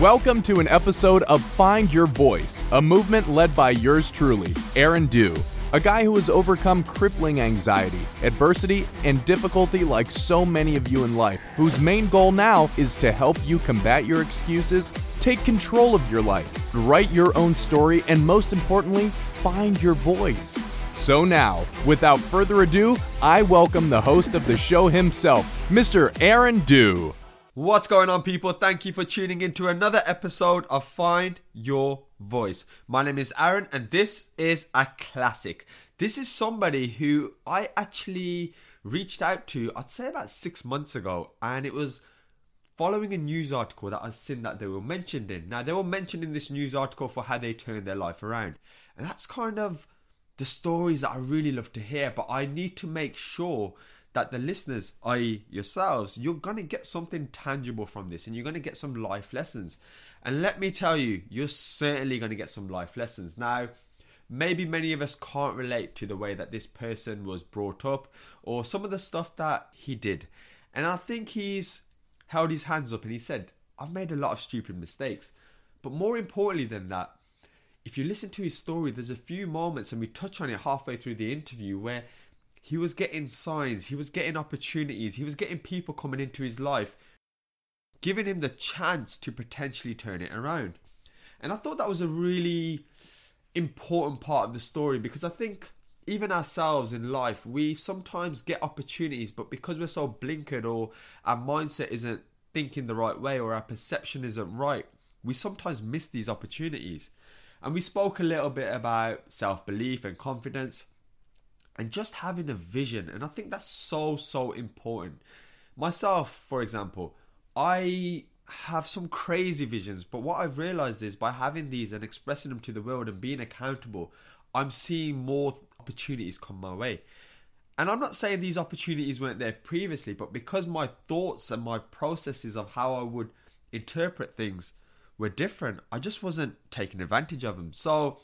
Welcome to an episode of Find Your Voice, a movement led by yours truly, Aaron Dew, a guy who has overcome crippling anxiety, adversity, and difficulty like so many of you in life, whose main goal now is to help you combat your excuses, take control of your life, write your own story, and most importantly, find your voice. So now, without further ado, I welcome the host of the show himself, Mr. Aaron Dew. What's going on, people? Thank you for tuning in to another episode of Find Your Voice. My name is Aaron, and this is a classic. This is somebody who I actually reached out to, I'd say about six months ago, and it was following a news article that I've seen that they were mentioned in. Now, they were mentioned in this news article for how they turned their life around, and that's kind of the stories that I really love to hear, but I need to make sure that the listeners, i.e., yourselves, you're going to get something tangible from this and you're going to get some life lessons. And let me tell you, you're certainly going to get some life lessons. Now, maybe many of us can't relate to the way that this person was brought up or some of the stuff that he did. And I think he's held his hands up and he said, I've made a lot of stupid mistakes. But more importantly than that, if you listen to his story, there's a few moments, and we touch on it halfway through the interview, where he was getting signs, he was getting opportunities, he was getting people coming into his life, giving him the chance to potentially turn it around. And I thought that was a really important part of the story because I think even ourselves in life, we sometimes get opportunities, but because we're so blinkered or our mindset isn't thinking the right way or our perception isn't right, we sometimes miss these opportunities. And we spoke a little bit about self belief and confidence and just having a vision. And I think that's so, so important. Myself, for example, I have some crazy visions, but what I've realized is by having these and expressing them to the world and being accountable, I'm seeing more opportunities come my way. And I'm not saying these opportunities weren't there previously, but because my thoughts and my processes of how I would interpret things were different, I just wasn't taking advantage of them. So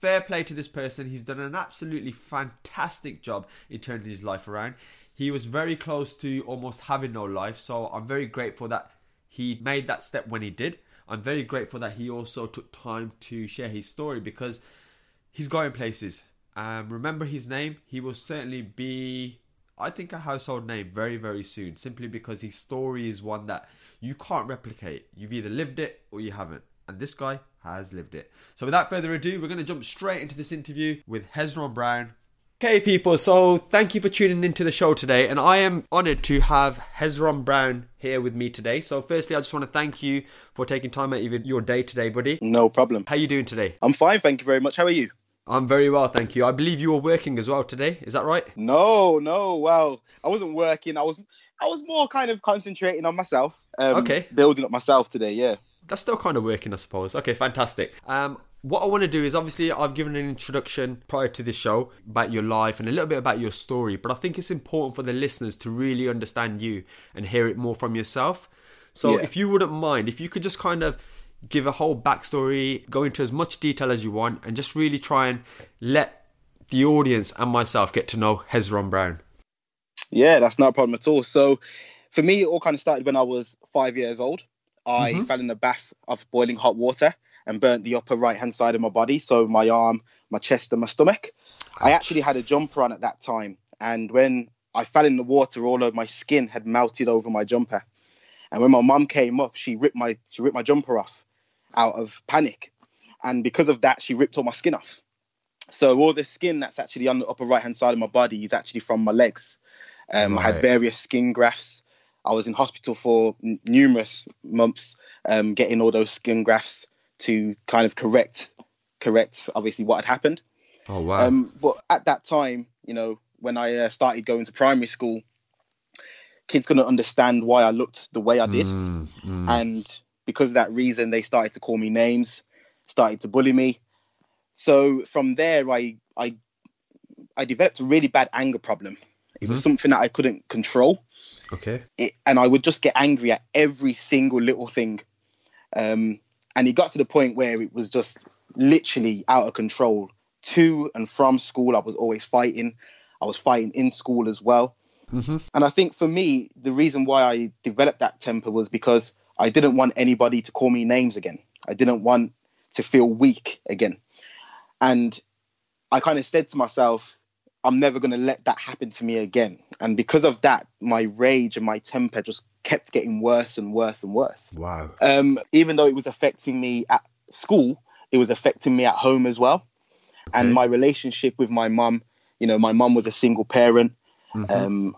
fair play to this person. He's done an absolutely fantastic job in turning his life around. He was very close to almost having no life, so I'm very grateful that he made that step when he did. I'm very grateful that he also took time to share his story because he's going places. Um, remember his name. He will certainly be, I think, a household name very, very soon, simply because his story is one that you can't replicate. You've either lived it or you haven't. And this guy has lived it. So without further ado, we're going to jump straight into this interview with Hezron Brown. Okay, people, so thank you for tuning into the show today, and I am honoured to have Hezron Brown here with me today. So, firstly, I just want to thank you for taking time out of your day today, buddy. No problem. How you doing today? I'm fine, thank you very much. How are you? I'm very well, thank you. I believe you were working as well today. Is that right? No, no. Well, I wasn't working. I was, I was more kind of concentrating on myself. Um, Okay. Building up myself today. Yeah. That's still kind of working, I suppose. Okay, fantastic. Um, what I want to do is obviously I've given an introduction prior to this show about your life and a little bit about your story, but I think it's important for the listeners to really understand you and hear it more from yourself. So Yeah. if you wouldn't mind, if you could just kind of give a whole backstory, go into as much detail as you want, and just really try and let the audience and myself get to know Hezron Brown. Yeah, that's not a problem at all. So, for me, it all kind of started when I was five years old. I Mm-hmm. fell in a bath of boiling hot water and burnt the upper right hand side of my body, so my arm, my chest, and my stomach. I actually had a jumper on at that time, and when I fell in the water, all of my skin had melted over my jumper. And when my mum came up, she ripped my she ripped my jumper off out of panic, and because of that, she ripped all my skin off. So all the skin that's actually on the upper right hand side of my body is actually from my legs. Um, I had various skin grafts. I was in hospital for n- numerous months, um, getting all those skin grafts to kind of correct, correct obviously what had happened. Oh wow! Um, but at that time, you know, when I uh, started going to primary school, kids couldn't understand why I looked the way I did, Mm, mm. and because of that reason, they started to call me names, started to bully me. So from there, I I I developed a really bad anger problem. It was something that I couldn't control okay. it, and I would just get angry at every single little thing. Um, and it got to the point where it was just literally out of control. To and from school, I was always fighting. I was fighting in school as well. Mm-hmm. And I think for me, the reason why I developed that temper was because I didn't want anybody to call me names again. I didn't want to feel weak again. And I kind of said to myself, I'm never going to let that happen to me again. And because of that, my rage and my temper just kept getting worse and worse and worse. Wow. Um, even though it was affecting me at school, it was affecting me at home as well. And my relationship with my mum, you know, my mum was a single parent. Mhm. Um,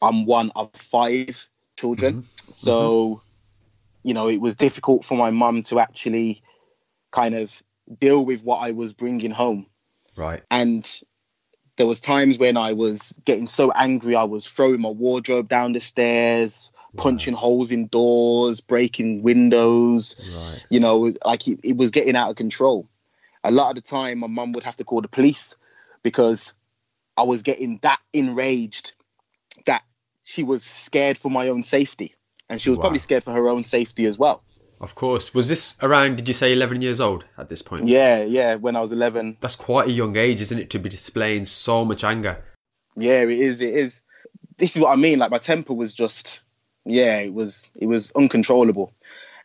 I'm one of five children. So, you know, it was difficult for my mum to actually kind of deal with what I was bringing home right. and there was times when I was getting so angry I was throwing my wardrobe down the stairs, punching holes in doors, breaking windows. Right. You know, like it, it was getting out of control. A lot of the time, my mum would have to call the police because I was getting that enraged that she was scared for my own safety, and she was Wow. probably scared for her own safety as well. Of course. Was this around? Did you say 11 years old at this point? Yeah, yeah. When I was eleven, That's quite a young age, isn't it, to be displaying so much anger? Yeah, it is. It is. This is what I mean. Like my temper was just, yeah, it was. It was uncontrollable,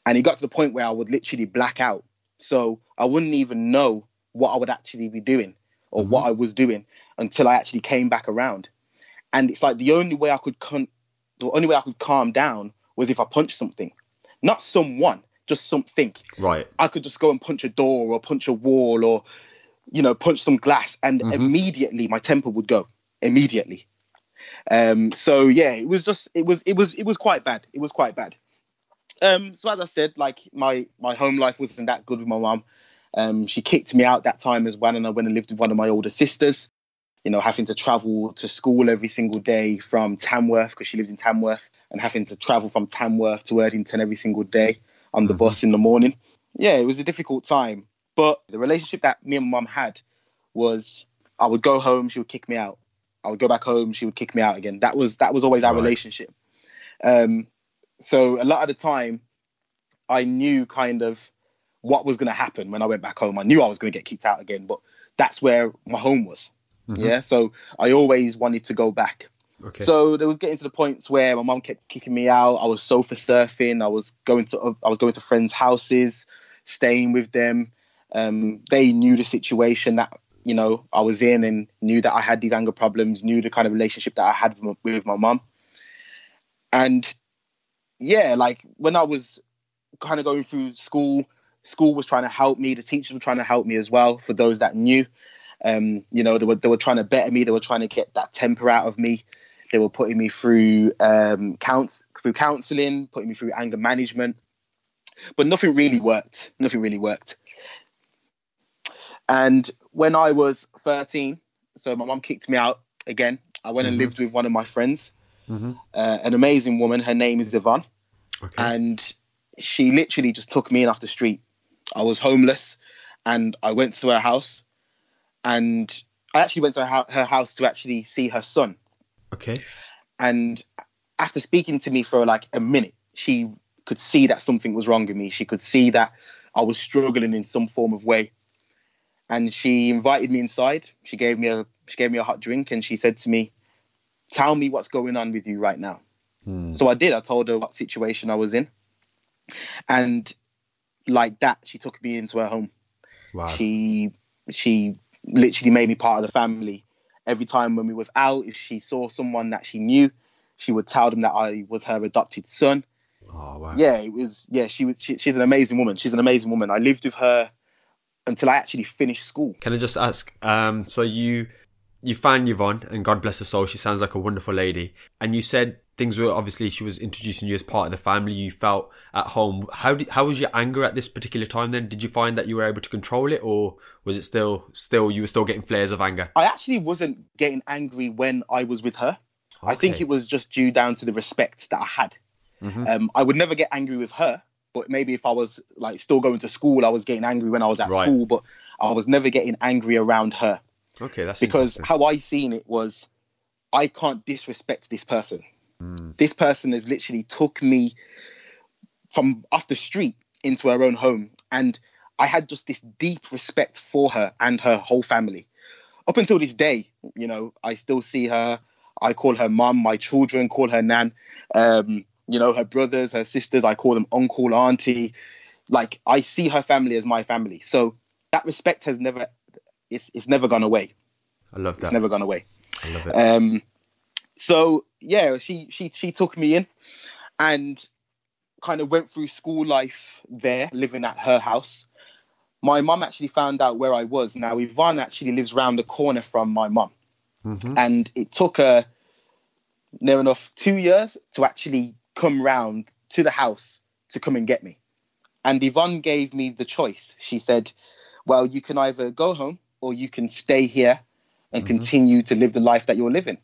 and it got to the point where I would literally black out. So I wouldn't even know what I would actually be doing or what mm-hmm. I was doing until I actually came back around. And it's like the only way I could con- the only way I could calm down was if I punched something, not someone, just something. Right. I could just go and punch a door or punch a wall or, you know, punch some glass, and immediately my temper would go. Immediately. Um, so yeah, it was just it was it was it was quite bad. It was quite bad. Um, so as I said, like my my home life wasn't that good with my mum. Um, she kicked me out that time as well, and I went and lived with one of my older sisters. You know, having to travel to school every single day from Tamworth because she lived in Tamworth, and having to travel from Tamworth to Erdington every single day on the bus in the morning. Yeah, it was a difficult time, but the relationship that me and my mum had was I would go home, she would kick me out. I would go back home, she would kick me out again. That was that was always our Right. relationship. Um, so a lot of the time, I knew kind of what was going to happen when I went back home. I knew I was going to get kicked out again, but that's where my home was. Yeah, so I always wanted to go back. Okay. So there was getting to the points where my mom kept kicking me out. I was sofa surfing. I was going to I was going to friends' houses, staying with them. Um, they knew the situation that you know I was in and knew that I had these anger problems. Knew the kind of relationship that I had with my, mom. And yeah, like when I was kind of going through school, school was trying to help me. The teachers were trying to help me as well. For those that knew, um, you know, they were they were trying to better me. They were trying to get that temper out of me. They were putting me through um, counts through counselling, putting me through anger management, but nothing really worked. Nothing really worked. And when I was 13, so my mom kicked me out again. I went and lived with one of my friends, Mhm. uh, an amazing woman. Her name is Yvonne Okay. and she literally just took me in off the street. I was homeless, and I went to her house, and I actually went to her, her house to actually see her son. okay. And after speaking to me for like a minute, she could see that something was wrong with me. She could see that I was struggling in some form of way, and she invited me inside. She gave me a she gave me a hot drink, and she said to me, "Tell me what's going on with you right now." Hmm. So I did. I told her what situation I was in. And like that, she took me into her home. Wow. She she literally made me part of the family. Every time when we was out, if she saw someone that she knew, she would tell them that I was her adopted son. oh wow. Yeah, it was yeah, she was she, she's an amazing woman. She's an amazing woman. I lived with her until I actually finished school. Can I just ask? Um, so you you found Yvonne, and God bless her soul, she sounds like a wonderful lady. And you said things were obviously she was introducing you as part of the family. You felt at home. How did how was your anger at this particular time? Then did you find that you were able to control it, or was it still still you were still getting flares of anger? I actually wasn't getting angry when I was with her. I think it was just due down to the respect that I had. Mhm. Um, I would never get angry with her, but maybe if I was like still going to school, I was getting angry when I was at Right. school, but I was never getting angry around her Okay, that's because how I seen it was I can't disrespect this person. Hmm. This person has literally took me from off the street into her own home, and I had just this deep respect for her and her whole family. Up until this day, you know, I still see her. I call her mum. My children call her nan. Um, you know, her brothers, her sisters. I call them uncle, auntie. Like I see her family as my family. So that respect has never, it's it's never gone away. I love that. It's never gone away. I love it. Um, so yeah, she she she took me in, and kind of went through school life there, living at her house. My mum actually found out where I was. Now Yvonne actually lives round the corner from my mum, Mhm. and it took her near enough two years to actually come round to the house to come and get me. And Yvonne gave me the choice. She said, "Well, you can either go home or you can stay here and continue to live the life that you're living."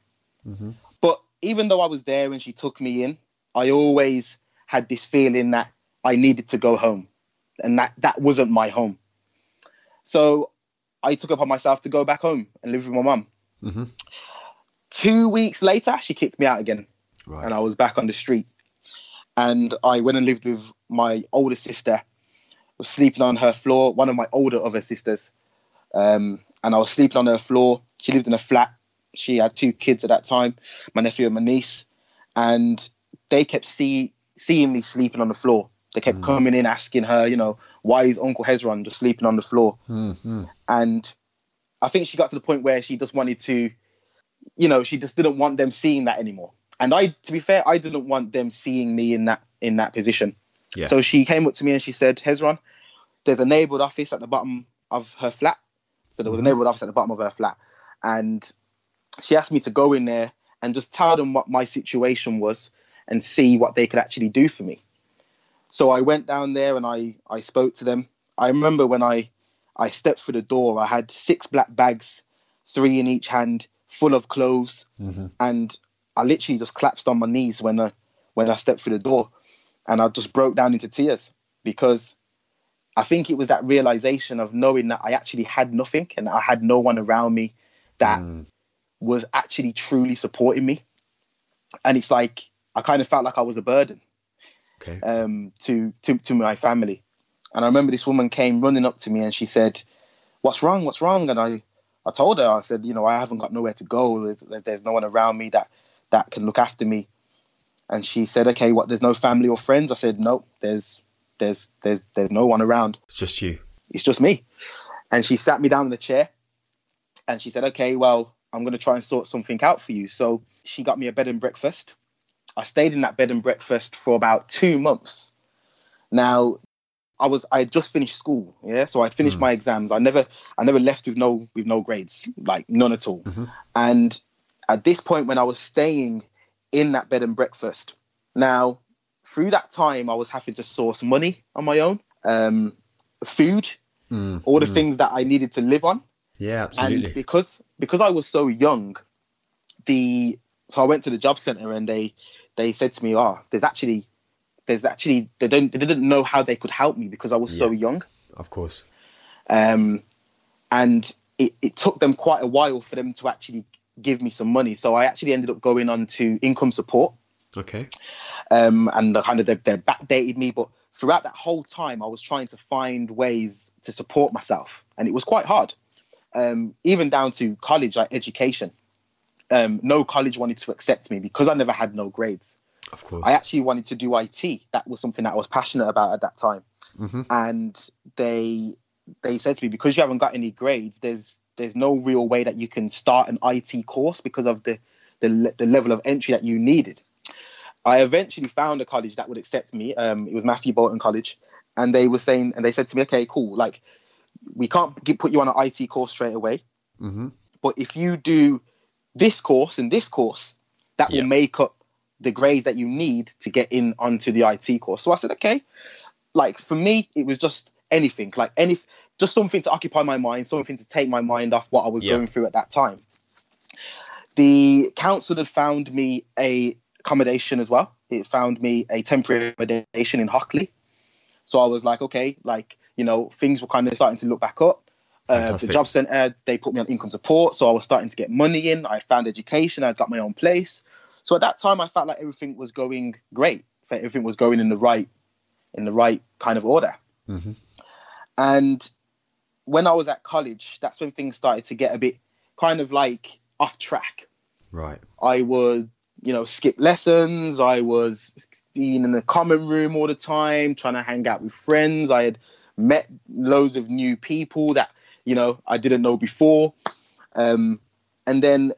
Mhm. But even though I was there and she took me in, I always had this feeling that I needed to go home, and that that wasn't my home. So I took upon myself to go back home and live with my mum. Mhm. Two weeks later, she kicked me out again, Right. and I was back on the street. And I went and lived with my older sister. was sleeping on her floor, one of my older other sisters, um, and I was sleeping on her floor. She lived in a flat. She had two kids at that time, my nephew and my niece, and they kept see, seeing me sleeping on the floor. They kept coming in asking her, you know, why is Uncle Hezron just sleeping on the floor? Mhm. and I think she got to the point where she just wanted to, you know, she just didn't want them seeing that anymore. And I, to be fair, I didn't want them seeing me in that in that position. Yeah. So she came up to me and she said, "Hezron, there's a neighbourhood office at the bottom of her flat. So there was a neighbourhood office at the bottom of her flat, and she asked me to go in there and just tell them what my situation was and see what they could actually do for me. So I went down there and I I spoke to them. I remember when I I stepped through the door, I had six black bags, three in each hand, full of clothes, Mhm. and I literally just collapsed on my knees when I when I stepped through the door, and I just broke down into tears because I think it was that realization of knowing that I actually had nothing and I had no one around me that Mm. was actually truly supporting me, and it's like I kind of felt like I was a burden Okay. um, to, to to my family. And I remember this woman came running up to me and she said, "What's wrong? What's wrong?" And I, I told her, I said, "You know, I haven't got nowhere to go. There's, there's no one around me that that can look after me." And she said, "Okay, what? There's no family or friends?" I said, "No, there's there's there's there's no one around. It's just you. It's just me." And she sat me down in the chair, and she said, "Okay, well, I'm going to try and sort something out for you." So she got me a bed and breakfast. I stayed in that bed and breakfast for about two months. Now, I was I had just finished school, yeah, so I'd finished Mm. my exams. I never I never left with no with no grades, like none at all. Mhm. And at this point, when I was staying in that bed and breakfast, now through that time, I was having to source money on my own, um, food, Mm. all the Mm. things that I needed to live on Yeah, absolutely. and because because I was so young, the so I went to the job center and they they said to me, "Oh, there's actually there's actually they don't they didn't know how they could help me because I was so young, of course. um, and it, it took them quite a while for them to actually give me some money. So I actually ended up going on to income support, Okay. um, and the kind of they, they backdated me, but throughout that whole time, I was trying to find ways to support myself, and it was quite hard. Um, even down to college, like education. Um, no college wanted to accept me because I never had no grades. Of course. I actually wanted to do IT. That was something that I was passionate about at that time. Mm-hmm. And they they said to me because you haven't got any grades, there's there's no real way that you can start an IT course because of the the, the level of entry that you needed. I eventually found a college that would accept me. Um, it was Matthew Boulton College, and they were saying and they said to me, okay, cool, like we can't get, put you on an IT course straight away, mm-hmm. but if you do this course and this course, that Yeah. will make up the grades that you need to get in onto the IT course. So I said, okay. Like for me, it was just anything, like any, just something to occupy my mind, something to take my mind off what I was Yeah. going through at that time. The council had found me a accommodation as well. It found me a temporary accommodation in Hockley. So I was like, okay, like you know, things were kind of starting to look back up. Uh, the job centre they put me on income support, so I was starting to get money in. I found education. I got my own place. So at that time, I felt like everything was going great. That everything was going in the right, in the right kind of order. Mhm. And when I was at college, that's when things started to get a bit kind of like off track. Right. I would, you know, skip lessons. I was being in the common room all the time, trying to hang out with friends. I had met loads of new people that you know I didn't know before, um, and then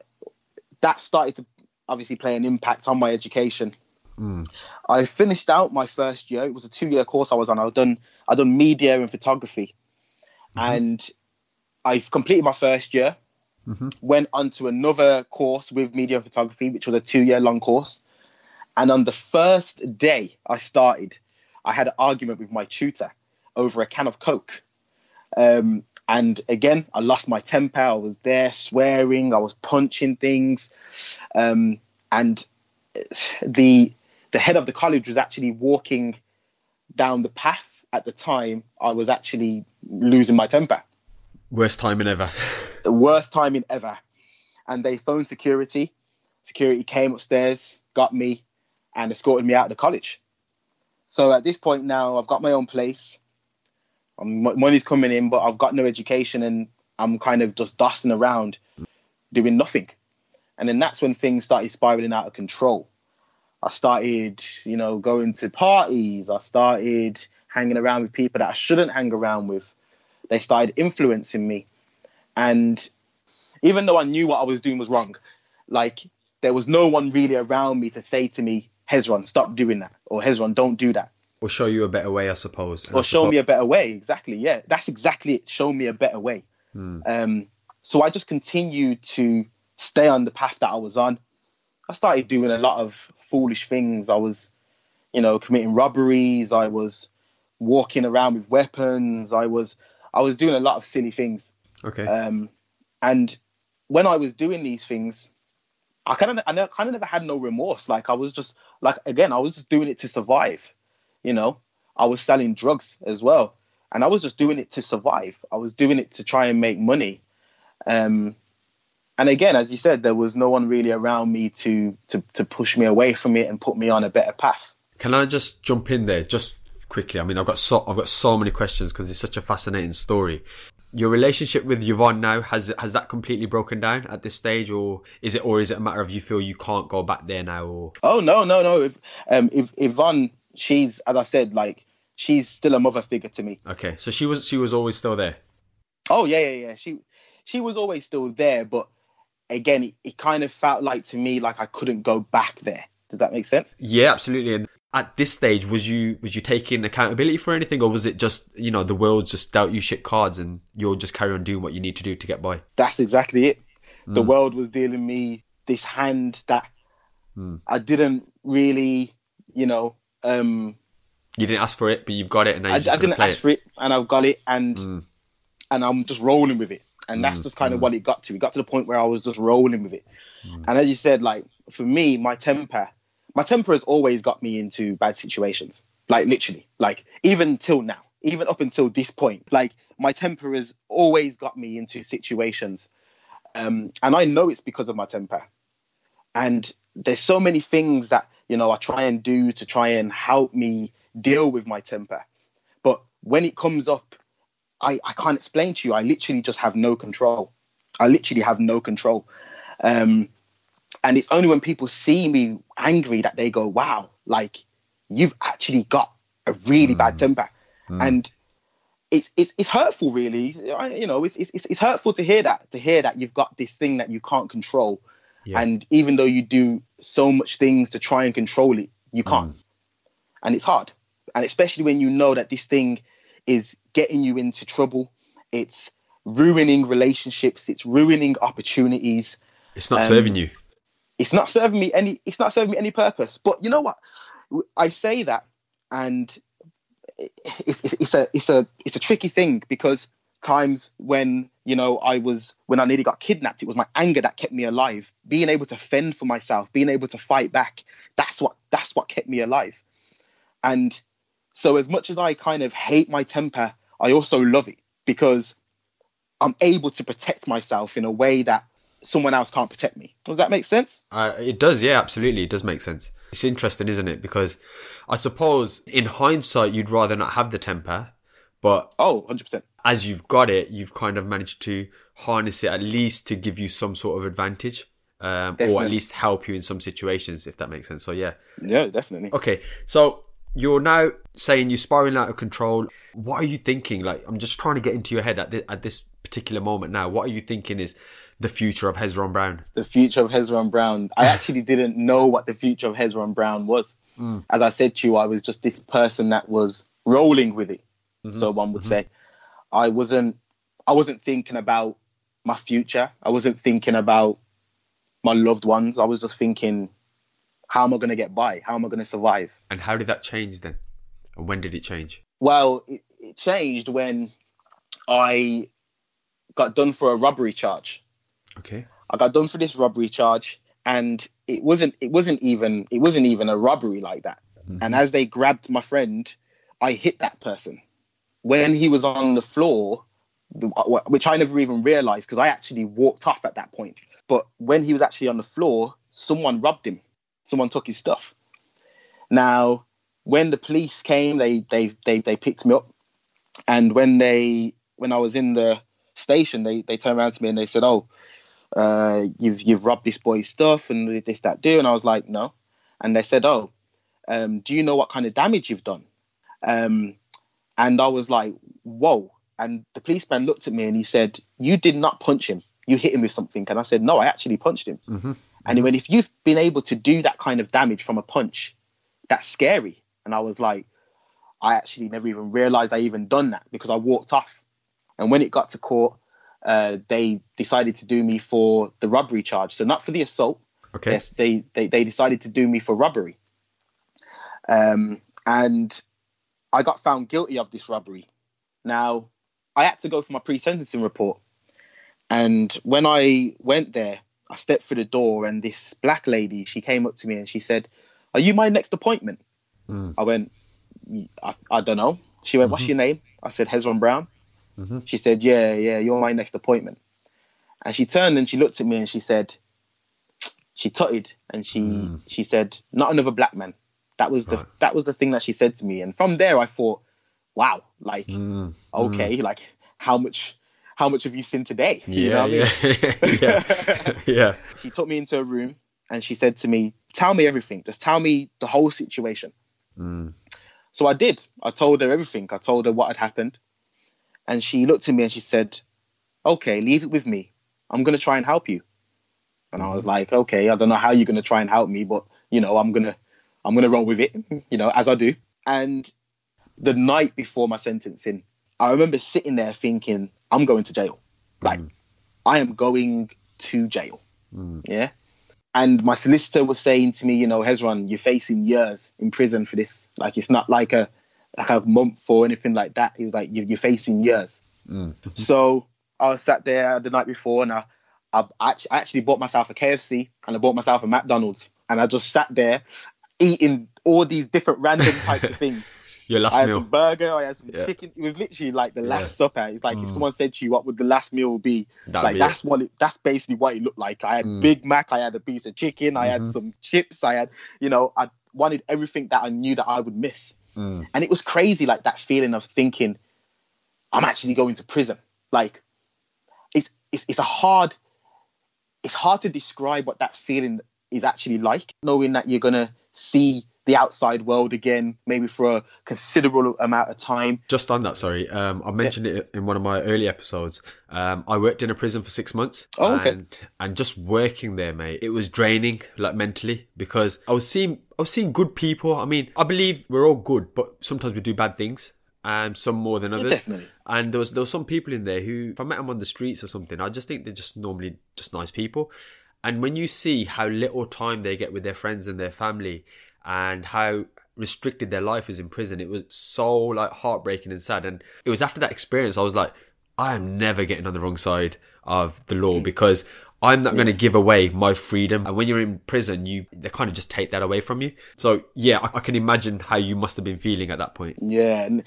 that started to obviously play an impact on my education. Mm. I finished out my first year. It was a two-year course I was on. I done I done media and photography, Mm-hmm. and I've completed my first year. Mhm. Went on to another course with media and photography, which was a two-year long course. And on the first day I started, I had an argument with my tutor over a can of Coke. Um, and again, I lost my temper. I was there swearing. I was punching things, um, and the the head of the college was actually walking down the path at the time. I was actually losing my temper. Worst timing ever. Worst timing ever. And they phoned security. Security came upstairs, got me, and escorted me out of the college. So at this point now, I've got my own place. Um, mo- money's coming in, but I've got no education, and I'm kind of just dusting around, doing nothing. And then that's when things started spiraling out of control. I started, you know, going to parties. I started hanging around with people that I shouldn't hang around with. They started influencing me. And even though I knew what I was doing was wrong, like there was no one really around me to say to me, Hezron, stop doing that, or Hezron, don't do that, Or show you a better way, I suppose. And I or show suppo- me a better way. Exactly, yeah, that's exactly it. Show me a better way. Hmm. Um, so I just continued to stay on the path that I was on. I started doing a lot of foolish things. I was, you know, committing robberies. I was walking around with weapons. I was, I was doing a lot of silly things. Okay. Um, and when I was doing these things, I kind of, I never, kind of never had no remorse. Like I was just, like again, I was just doing it to survive. You know, I was selling drugs as well, and I was just doing it to survive. I was doing it to try and make money. Um, and again, as you said, there was no one really around me to to to push me away from it and put me on a better path. Can I just jump in there just quickly? I mean, I've got so I've got so many questions because it's such a fascinating story. Your relationship with Yvonne now has has that completely broken down at this stage, or is it, or is it a matter of you feel you can't go back there now, or Oh no, no, no. If um, if Yvonne, she's as I said, like she's still a mother figure to me. okay? So she was she was always still there. Oh yeah, yeah, yeah. She she was always still there, but again, it, it kind of felt like to me like I couldn't go back there. Does that make sense? Yeah, absolutely. And at this stage, was you was you taking accountability for anything, or was it just you know the world just dealt you shit cards and you'll just carry on doing what you need to do to get by? That's exactly it. The world was dealing me this hand that Mm. I didn't really, you know, um, You didn't ask for it, but you've got it, and I, I didn't play ask it. for it, and I've got it, and Mm. and I'm just rolling with it, and that's Mm, just kind of mm. what it got to. It got to the point where I was just rolling with it, Mm. and as you said, like for me, my temper, my temper has always got me into bad situations, like literally, like even till now, even up until this point, like my temper has always got me into situations, um, and I know it's because of my temper, and there's so many things that you know I try and do to try and help me deal with my temper, but when it comes up I, I can't explain to you. I literally just have no control. I literally have no control. Um, and it's only when people see me angry that they go, wow, like you've actually got a really bad hmm. temper. Hmm. And it's, it's, it's hurtful, really. You know, it's, it's, it's hurtful to hear that, to hear that you've got this thing that you can't control. Yeah. And even though you do so much things to try and control it, you can't. Hmm. And it's hard. And especially when you know that this thing is getting you into trouble, it's ruining relationships, it's ruining opportunities. It's not Um, serving you. It's not serving me any it's not serving me any purpose. But you know what? I say that and it's, it's, it's a it's a it's a tricky thing because times when you know I was when I nearly got kidnapped, it was my anger that kept me alive. Being able to fend for myself, being able to fight back, that's what that's what kept me alive. And so as much as I kind of hate my temper, I also love it because I'm able to protect myself in a way that someone else can't protect me. Does that make sense? Uh, it does, yeah, absolutely. It does make sense. It's interesting, isn't it? Because I suppose in hindsight, you'd rather not have the temper, but Oh, 100%. as you've got it, you've kind of managed to harness it at least to give you some sort of advantage. um, or at least help you in some situations, if that makes sense. So yeah. Yeah, definitely. Okay, so you're now saying you're spiraling out of control. What are you thinking? Like, I'm just trying to get into your head at, at this particular moment now. What are you thinking is the future of Hezron Brown? the future of Hezron Brown. I actually didn't know what the future of Hezron Brown was. Hmm. As I said to you, I was just this person that was rolling with it. Mm-hmm. So one would mm-hmm. say, I wasn't. I wasn't thinking about my future. I wasn't thinking about my loved ones. I was just thinking, how am I going to get by? How am I going to survive? And how did that change then? And when did it change? Well, it, it changed when I got done for a robbery charge. Okay. I got done for this robbery charge, and it wasn't it wasn't even it wasn't even a robbery like that. Mm-hmm. And as they grabbed my friend, I hit that person. When he was on the floor, uh, which I never even realized because I actually walked off at that point. But when he was actually on the floor, someone robbed him. Someone took his stuff. Now, when the police came, they they they they picked me up, and when they when I was in the station, they they turned around to me and they said, "Oh, uh, you've you've robbed this boy's stuff and this that do," and I was like, "No," and they said, "Oh, um, do you know what kind of damage you've done?" Um, and I was like, "Whoa!" And the policeman looked at me and he said, "You did not punch him. You hit him with something." And I said, "No, I actually punched him." Mm-hmm. And he went, "If you've been able to do that kind of damage from a punch, that's scary." And I was like, I actually never even realized I even done that because I walked off. And when it got to court, uh, they decided to do me for the robbery charge. So not for the assault. Okay. Yes, they, they they decided to do me for robbery. Um, and I got found guilty of this robbery. Now, I had to go for my pre-sentencing report. And when I went there, I stepped through the door, and this black lady, she came up to me and she said, "Are you my next appointment?" Mm. I went, I, I don't know. She went, What's your name? I said, Hezron Brown. Mhm. She said, Yeah, yeah, you're my next appointment. And she turned and she looked at me and she said, She tutted and she Mm. she said, Not another black man. That was the Right. that was the thing that she said to me. And from there I thought, Wow, like, Mm. okay, like how much how much have you seen today? You Yeah, know what I mean? yeah, yeah, yeah. she took me into a room and she said to me, Tell me everything. Just tell me the whole situation. Mm. So I did. I told her everything. I told her what had happened. And she looked at me and she said, Okay, leave it with me. I'm going to try and help you. And I was like, Okay, I don't know how you're going to try and help me, but, you know, I'm going to. I'm gonna roll with it, you know, as I do. And the night before my sentencing, I remember sitting there thinking, I'm going to jail. Like, I am going to jail. Mm. Yeah. And my solicitor was saying to me, you know, Hezron, you're facing years in prison for this. Like it's not like a like a month or anything like that. He was like, you're, you're facing years. Mm. So I was sat there the night before, and I I actually bought myself a KFC and I bought myself a McDonald's, and I just sat there eating all these different random types of things. Your last I had meal. some burger, I had some Yeah. chicken. It was literally like the Yeah. last supper. It's like Mm. if someone said to you, "What would the last meal be?" That'd like be that's what it, that's basically what it looked like. I had Mm. Big Mac, I had a piece of chicken, I had Mhm. some chips, I had you know I wanted everything that I knew that I would miss. Mm. and it was crazy like that feeling of thinking I'm actually going to prison. Like it's it's it's a hard it's hard to describe what that feeling is actually like, knowing that you're gonna see the outside world again, maybe for a considerable amount of time. Just on that, sorry, um, I mentioned it in one of my early episodes. Um, I worked in a prison for six months. Oh, okay. And, and just working there, mate, it was draining, like mentally, because I was seeing, I was seeing good people. I mean, I believe we're all good, but sometimes we do bad things, and some more than others. definitely. And there was there was some people in there who, if I met them on the streets or something, I just think they're just normally just nice people. And when you see how little time they get with their friends and their family, and how restricted their life is in prison, it was so like heartbreaking and sad. And it was after that experience I was like, I am never getting on the wrong side of the law mm. because I'm not going to give away my freedom. And when you're in prison, you they kind of just take that away from you. So yeah, I, I can imagine how you must have been feeling at that point. Yeah, and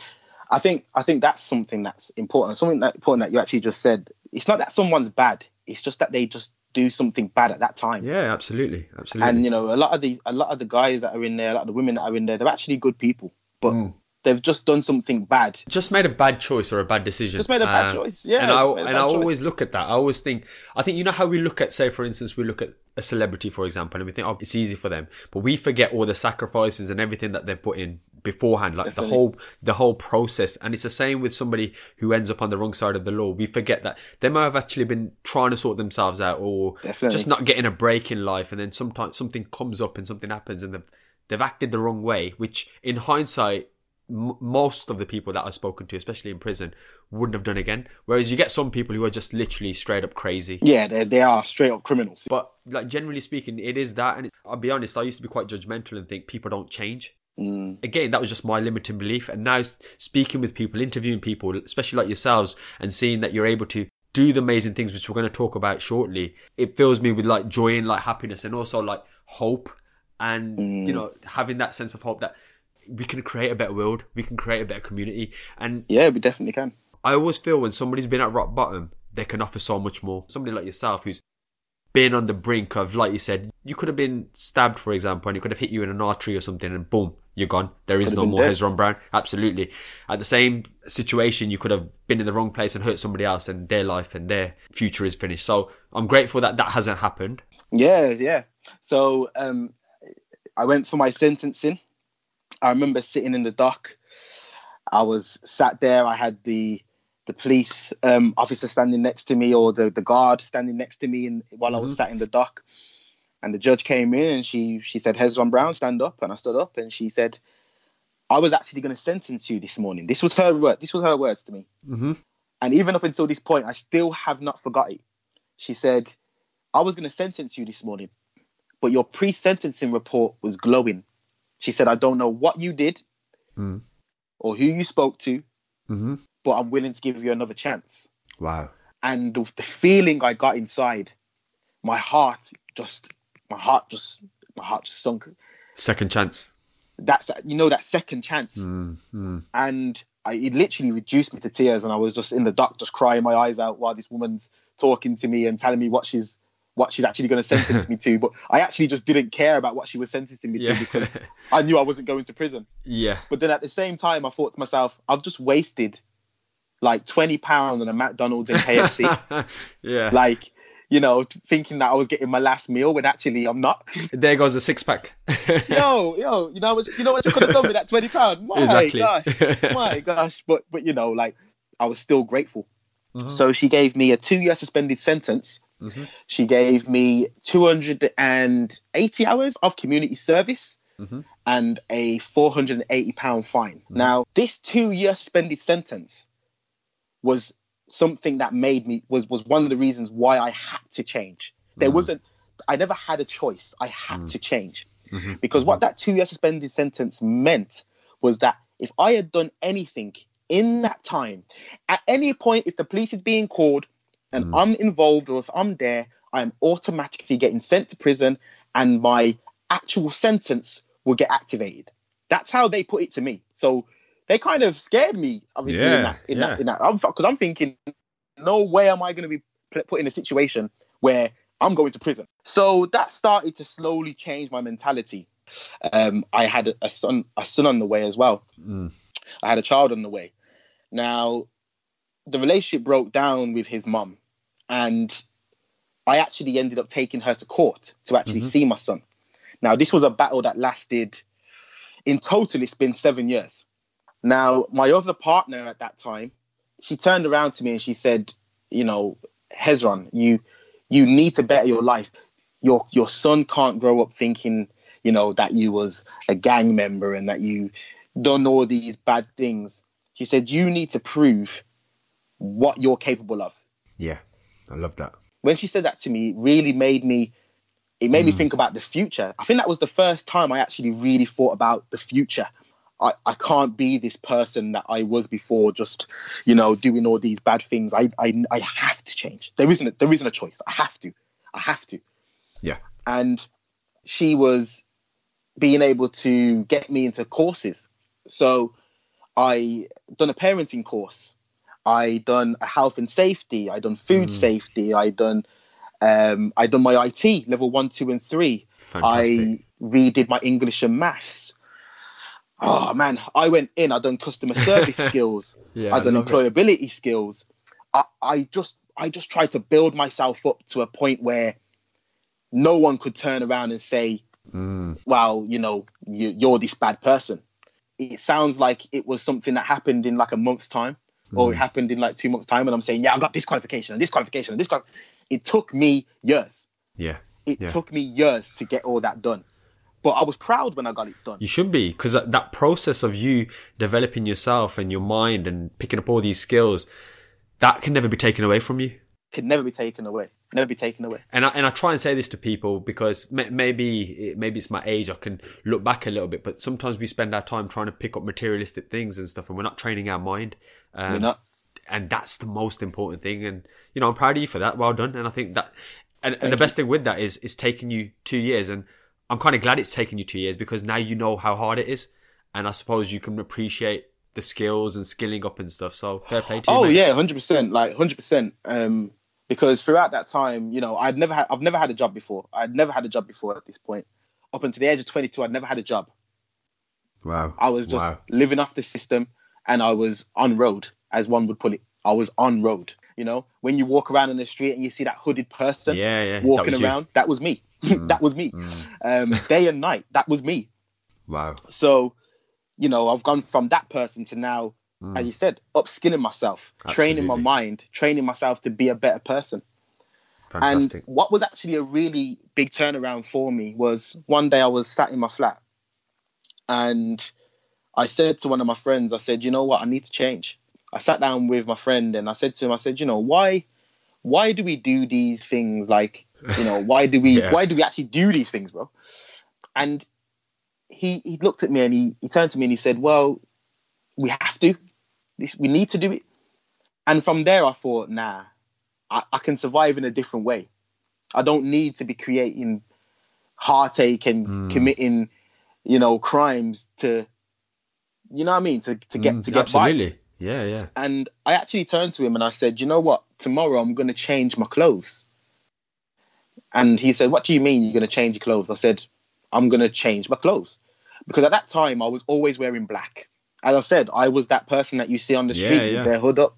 I think I think that's something that's important. Something that important that you actually just said. It's not that someone's bad. It's just that they just do something bad at that time. Yeah, absolutely, absolutely. And you know, a lot of these, a lot of the guys that are in there, a lot of the women that are in there, they're actually good people, but Mm. they've just done something bad. just made a bad choice or a bad decision. Just made a bad Um, choice. Yeah, and I just made a and I choice. always look at that. I always think. I think you know how we look at, say, for instance, we look at a celebrity, for example, and we think, oh, it's easy for them, but we forget all the sacrifices and everything that they've put in beforehand, like Definitely. the whole the whole process. And it's the same with somebody who ends up on the wrong side of the law. We forget that they might have actually been trying to sort themselves out, or Definitely. just not getting a break in life, and then sometimes something comes up and something happens, and they've they've acted the wrong way. Which, in hindsight, m- most of the people that I've spoken to, especially in prison, wouldn't have done again. Whereas you get some people who are just literally straight up crazy. Yeah, they they are straight up criminals. But like generally speaking, it is that. And I'll be honest, I used to be quite judgmental and think people don't change. Mm. Again, that was just my limiting belief. And now speaking with people, interviewing people, especially like yourselves, and seeing that you're able to do the amazing things which we're going to talk about shortly, it fills me with like joy and like happiness and also like hope and you know having that sense of hope that we can create a better world, we can create a better community. And Yeah, we definitely can. I always feel when somebody's been at rock bottom, they can offer so much more. Somebody like yourself who's been on the brink of, like you said, you could have been stabbed, for example, and it could have hit you in an artery or something, and boom, you're gone. There is no more dead. Hezron Brown. Absolutely. At the same situation, you could have been in the wrong place and hurt somebody else, and their life and their future is finished. So I'm grateful that that hasn't happened. Yeah, yeah. So um, I went for my sentencing. I remember sitting in the dock. I was sat there. I had the the police um, officer standing next to me, or the, the guard standing next to me, and while I was sat in the dock. And the judge came in, and she she said, "Hezron Brown, stand up." And I stood up, and she said, "I was actually going to sentence you this morning." This was her word. This was her words to me. Mm-hmm. And even up until this point, I still have not forgot it. She said, I was going to sentence you this morning, but your pre sentencing report was glowing. She said, I don't know what you did Mm. or who you spoke to, Mm-hmm. But I'm willing to give you another chance. Wow. And the, the feeling I got inside, my heart just, my heart just, my heart just sunk. Second chance. That's, you know, that second chance. Mm-hmm. and I, it literally reduced me to tears and i was just in the dock just crying my eyes out while this woman's talking to me and telling me what she's what she's actually going to sentence me to but i actually just didn't care about what she was sentencing me Yeah. to because i knew i wasn't going to prison yeah. but then at the same time i thought to myself i've just wasted like 20 pounds on a mcdonald's and kfc yeah. like you know thinking that i was getting my last meal when actually i'm not there goes a six pack. yo, yo, you know what you know what you could have done with that twenty pound? My Exactly. gosh, my gosh. But but you know, like I was still grateful. Mhm. So she gave me a two year suspended sentence. Mhm. She gave me two hundred and eighty hours of community service Mhm. and a four hundred and eighty pound fine. Now this two year suspended sentence was something that made me was was one of the reasons why I had to change. There mm. wasn't I never had a choice. I had mm. to change. Mhm. Because what mm-hmm. that two year suspended sentence meant was that if I had done anything in that time, at any point, if the police is being called and mm. I'm involved or if I'm there, I am automatically getting sent to prison and my actual sentence will get activated. That's how they put it to me. So they kind of scared me, obviously, in that, in yeah. that, in that, because I'm thinking, no way am I going to be put in a situation where I'm going to prison. So that started to slowly change my mentality. Um, I had a, son, a son on the way as well. Mm. I had a child on the way. Now, the relationship broke down with his mum, and I actually ended up taking her to court to actually Mhm. see my son. Now, this was a battle that lasted, in total, it's been seven years. Now, my other partner at that time, she turned around to me and she said, "You know, Hezron, you you need to better your life. Your your son can't grow up thinking, you know, that you was a gang member and that you done all these bad things." She said, "You need to prove what you're capable of." Yeah. I love that. when she said that to me, it really made me it made me mm. think about the future. I think that was the first time I actually really thought about the future. I, I can't be this person that I was before, just you know, doing all these bad things. I I, I have to change. There isn't a, there isn't a choice. I have to. I have to. Yeah. And she was being able to get me into courses. So I done a parenting course. I done a health and safety. I done food safety. I done um, I done my IT level one, two, and three. Fantastic. I redid my English and maths. Oh man, I went in. I done customer service skills. Yeah, I done love it. employability skills. I, I just I just tried to build myself up to a point where no one could turn around and say, Mm. well, you know, you, you're this bad person. It sounds like it was something that happened in like a month's time or Mm. it happened in like two months' time. And I'm saying, yeah, I got this qualification and this qualification and this. Qual-. It took me years. Yeah. It Yeah. took me years to get all that done. But I was proud when I got it done. You should be, because that, that process of you developing yourself and your mind and picking up all these skills, that can never be taken away from you. Can never be taken away. Never be taken away. And I, and I try and say this to people because maybe maybe it's my age. I can look back a little bit, but sometimes we spend our time trying to pick up materialistic things and stuff, and we're not training our mind. Um, We're not. and that's the most important thing. And you know, I'm proud of you for that. Well done. And I think that, and, and the best thing with that is it's taken you two years, and I'm kind of glad it's taken you two years because now you know how hard it is, and I suppose you can appreciate the skills and skilling up and stuff. So fair play to you. Oh mate. yeah, hundred percent. Like hundred percent. Um, because throughout that time, you know, I'd never had, I've never had a job before. I'd never had a job before at this point. Up until the age of 22, I'd never had a job. Wow. I was just Wow. living off the system, and I was on road, as one would put it. I was on road. You know, when you walk around in the street and you see that hooded person Yeah, yeah. that walking you. around, that was me. Mm. that was me. Mm. Um, day and night, that was me. Wow. So, you know, I've gone from that person to now, Mm. as you said, upskilling myself, training my mind, training myself to be a better person. Fantastic. And what was actually a really big turnaround for me was one day I was sat in my flat and I said to one of my friends, I said, you know what, I need to change. I sat down with my friend and I said to him, I said, you know, why why do we do these things like, you know, why do we Yeah. why do we actually do these things, bro? And he he looked at me and he, he turned to me and he said, Well, we have to. This we need to do it. And from there I thought, nah, I, I can survive in a different way. I don't need to be creating heartache and Mm. committing, you know, crimes to, you know what I mean, to to get Mm, to get by. Yeah, yeah. And I actually turned to him and I said, you know what? Tomorrow I'm going to change my clothes. And he said, what do you mean you're going to change your clothes? I said, I'm going to change my clothes. Because at that time I was always wearing black. As I said, I was that person that you see on the street yeah. with their hood up.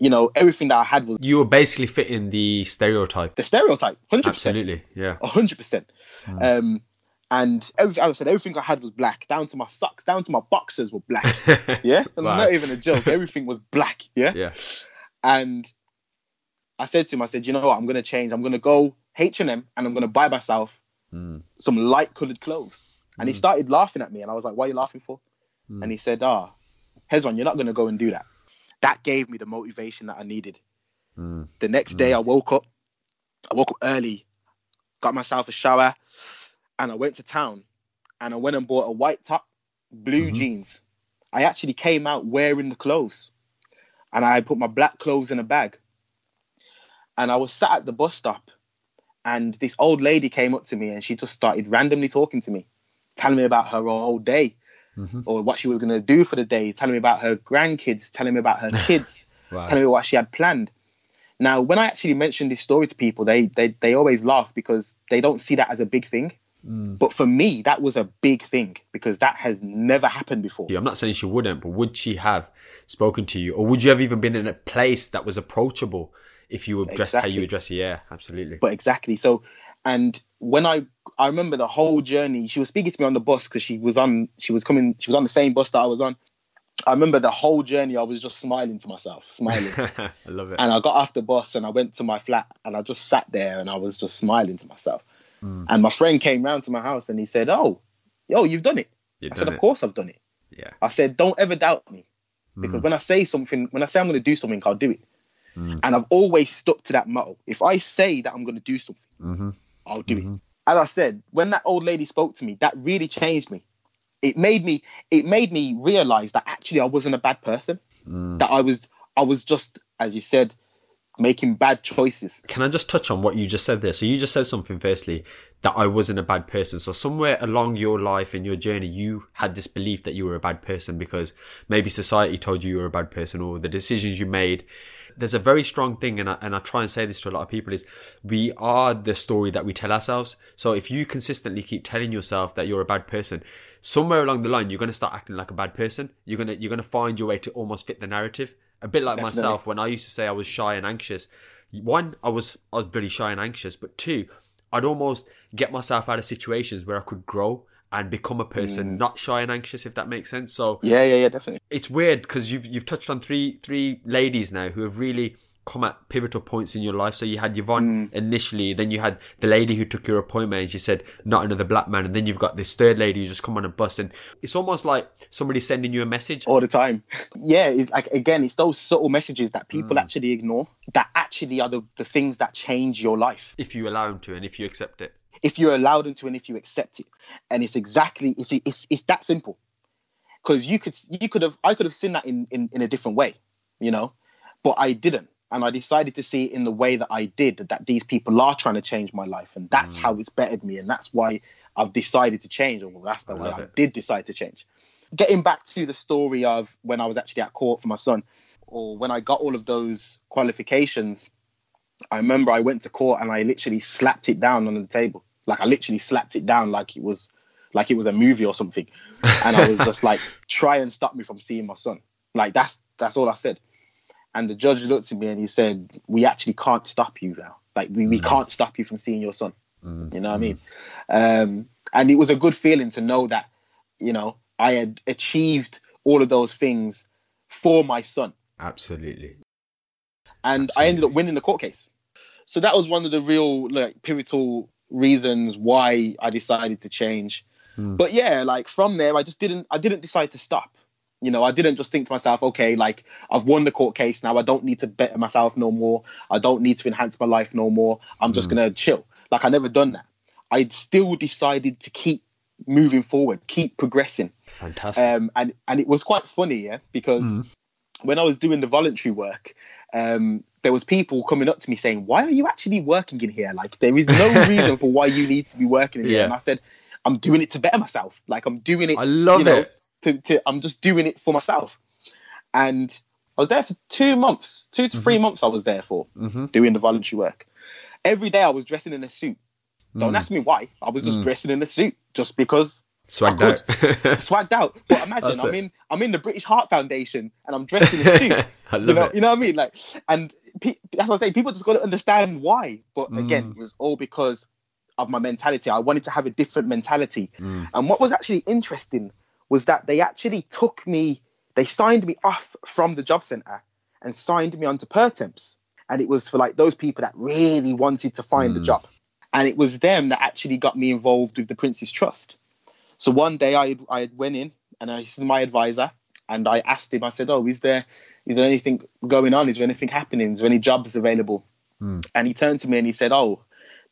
You know, everything that I had was You were basically fitting the stereotype. the stereotype, 100%. Absolutely. Yeah. A hundred percent. Um, and every, as I said, everything I had was black, down to my socks, down to my boxers were black. Yeah, Wow. not even a joke. Everything was black. Yeah. Yeah. And I said to him, I said, you know what? I'm gonna change. I'm gonna go H and M, and I'm gonna buy myself Mm. some light colored clothes. And he started laughing at me, and I was like, "Why are you laughing for?" Mm. And he said, "Ah, Hezron, you're not gonna go and do that." That gave me the motivation that I needed. Mm. The next day, I woke up. I woke up early, got myself a shower, and I went to town. And I went and bought a white top, blue Mhm. jeans. I actually came out wearing the clothes, and I put my black clothes in a bag. And I was sat at the bus stop, and this old lady came up to me, and she just started randomly talking to me, telling me about her whole day, Mhm. or what she was going to do for the day, telling me about her grandkids, telling me about her kids Wow. telling me what she had planned. Now, when I actually mention this story to people, they they they always laugh because they don't see that as a big thing. Mm. But for me, that was a big thing because that has never happened before. I'm not saying she wouldn't, but would she have spoken to you, or would you have even been in a place that was approachable if you were dressed how you Exactly. were dressed? Yeah, absolutely. But exactly. So, and when I I remember the whole journey, she was speaking to me on the bus because she was on she was coming she was on the same bus that I was on. I remember the whole journey. I was just smiling to myself, smiling. I love it. and I got off the bus and I went to my flat and I just sat there and I was just smiling to myself. Mm. And my friend came round to my house and he said, "Oh, yo, you've done it." You've I said, done "Of it. course I've done it." Yeah. I said, "Don't ever doubt me because Mm. when I say something, when I say I'm going to do something, I'll do it." Mm. And I've always stuck to that motto. If I say that I'm going to do something, hmm I'll do Mhm. it. As I said, when that old lady spoke to me, that really changed me. It made me it made me realize that actually I wasn't a bad person. Mm. That I was I was just as you said making bad choices. Can I just touch on what you just said there? So you just said something firstly that I wasn't a bad person. So somewhere along your life and your journey, you had this belief that you were a bad person because maybe society told you you were a bad person or the decisions you made. There's a very strong thing, and I, and I try and say this to a lot of people: is we are the story that we tell ourselves. So if you consistently keep telling yourself that you're a bad person, somewhere along the line you're going to start acting like a bad person. You're gonna you're gonna find your way to almost fit the narrative. A bit like Definitely. myself when I used to say I was shy and anxious. One, I was I was pretty shy and anxious, but two, I'd almost get myself out of situations where I could grow and become a person Mm. not shy and anxious, if that makes sense. So Yeah, yeah, yeah, definitely. it's weird because you've you've touched on three three ladies now who have really come at pivotal points in your life. So you had Yvonne hmm. initially, then you had the lady who took your appointment and she said not another black man, and then you've got this third lady who just come on a bus, and it's almost like somebody sending you a message. all the time. Yeah, it's like again, it's those subtle messages that people hmm. actually ignore that actually are the, the things that change your life If you allow them to, and if you accept it. if you allow them to and if you accept it. And it's exactly it's it's, it's that simple. Because you could you could have I could have seen that in, in in a different way, you know, but I didn't. And I decided to see in the way that I did, that these people are trying to change my life. And that's mm. how it's bettered me. And that's why I've decided to change. Or that's the I way I did decide to change. Getting back to the story of when I was actually at court for my son, or when I got all of those qualifications, I remember I went to court and I literally slapped it down on the table. Like I literally slapped it down like it was like it was a movie or something. And I was just like, try and stop me from seeing my son. Like that's that's all I said. And the judge looked at me and he said, We actually can't stop you now. Like we, we can't stop you from seeing your son. You know what I mean? Um, and it was a good feeling to know that, you know, I had achieved all of those things for my son Absolutely. and I ended up winning the court case. So that was one of the real like pivotal reasons why I decided to change. Hmm. But yeah, like from there, I just didn't I didn't decide to stop. You know, I didn't just think to myself, okay, like I've won the court case now. I don't need to better myself no more. I don't need to enhance my life no more. I'm just gonna chill. Like I never done that. I still decided to keep moving forward, keep progressing. Fantastic. Um, and and it was quite funny, yeah, because when I was doing the voluntary work, um, there was people coming up to me saying, "Why are you actually working in here? Like, there is no reason for why you need to be working in here." And I said, "I'm doing it to better myself. Like, I'm doing it. I love you know, it. To, to I'm just doing it for myself." And I was there for two months, two to Mm-hmm. 3 months. I was there for doing the voluntary work. Every day I was dressing in a suit. Mm. Don't ask me why. I was just dressing in a suit just because Swagged out. swagged out. But imagine That's I'm it. in I'm in the British Heart Foundation and I'm dressed in a suit. I love you know, it. you know what I mean? Like, and pe- that's what I say. People just got to understand why. But Mm. again, it was all because of my mentality. I wanted to have a different mentality. Mm. And what was actually interesting was that they actually took me. They signed me off from the job centre and signed me onto Pertemps. And it was for like those people that really wanted to find a Mm. job. And it was them that actually got me involved with the Prince's Trust. So one day I I went in and I said to my advisor and I asked him. I said, "Oh, is there is there anything going on? Is there anything happening? Is there any jobs available?" And he turned to me and he said, "Oh,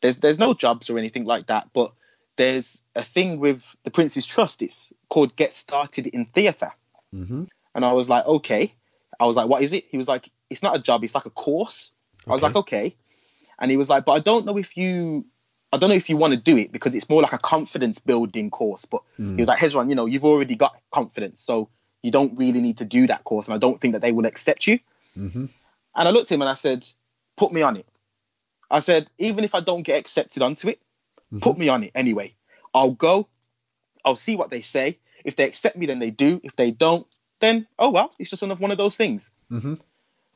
there's there's no jobs or anything like that, but there's a thing with the Prince's Trust. It's called Get Started in Theatre." Mhm. And I was like, "Okay." I was like, "What is it?" He was like, "It's not a job. It's like a course." I was like, "Okay." And he was like, "But I don't know if you." I don't know if you want to do it because it's more like a confidence building course. But he was like, Hezron, you know, you've already got confidence, so you don't really need to do that course. And I don't think that they will accept you. Mhm. And I looked at him and I said, put me on it. I said, even if I don't get accepted onto it, put me on it anyway. I'll go. I'll see what they say. If they accept me, then they do. If they don't, then oh well, it's just another one of those things. Mhm.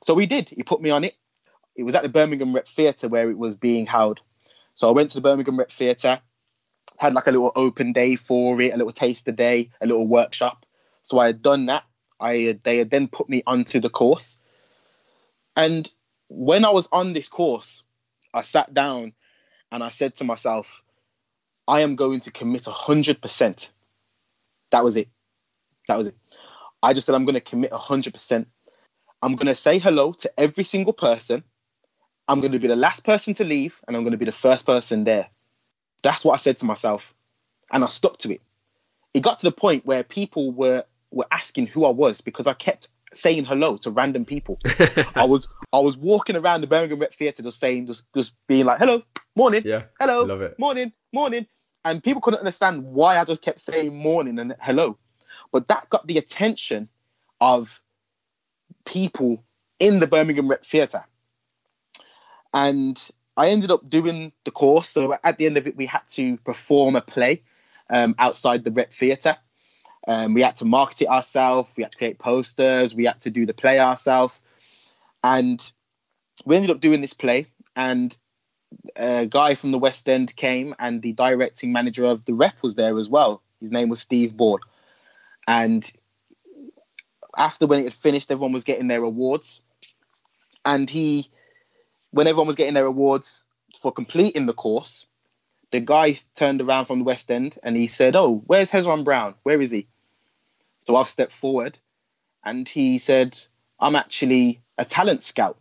So he did. He put me on it. It was at the Birmingham Rep Theatre where it was being held. So I went to the Birmingham Rep Theatre, had like a little open day for it, a little taster day, a little workshop. So I had done that. I they had then put me onto the course. And when I was on this course, I sat down and I said to myself, I am going to commit 100%. That was it. That was it. I just said, I'm going to commit 100%. I'm going to say hello to every single person. I'm going to be the last person to leave and I'm going to be the first person there. That's what I said to myself. And I stuck to it. It got to the point where people were, were asking who I was because I kept saying hello to random people. I was I was walking around the Birmingham Rep Theatre just saying, just, just being like, hello, morning, Yeah. hello, Love it. morning, morning. And people couldn't understand why I just kept saying morning and hello. But that got the attention of people in the Birmingham Rep Theatre. And I ended up doing the course. So at the end of it, we had to perform a play um, outside the Rep Theatre. Um, we had to market it ourselves. We had to create posters. We had to do the play ourselves. And we ended up doing this play. And a guy from the West End came, and the directing manager of the rep was there as well. His name was Steve Ball, and after when it had finished, everyone was getting their awards, and he, when everyone was getting their awards for completing the course, the guy turned around from the West End and he said, "Oh, where's Hezron Brown? Where is he?" So I've stepped forward, and he said, "I'm actually a talent scout,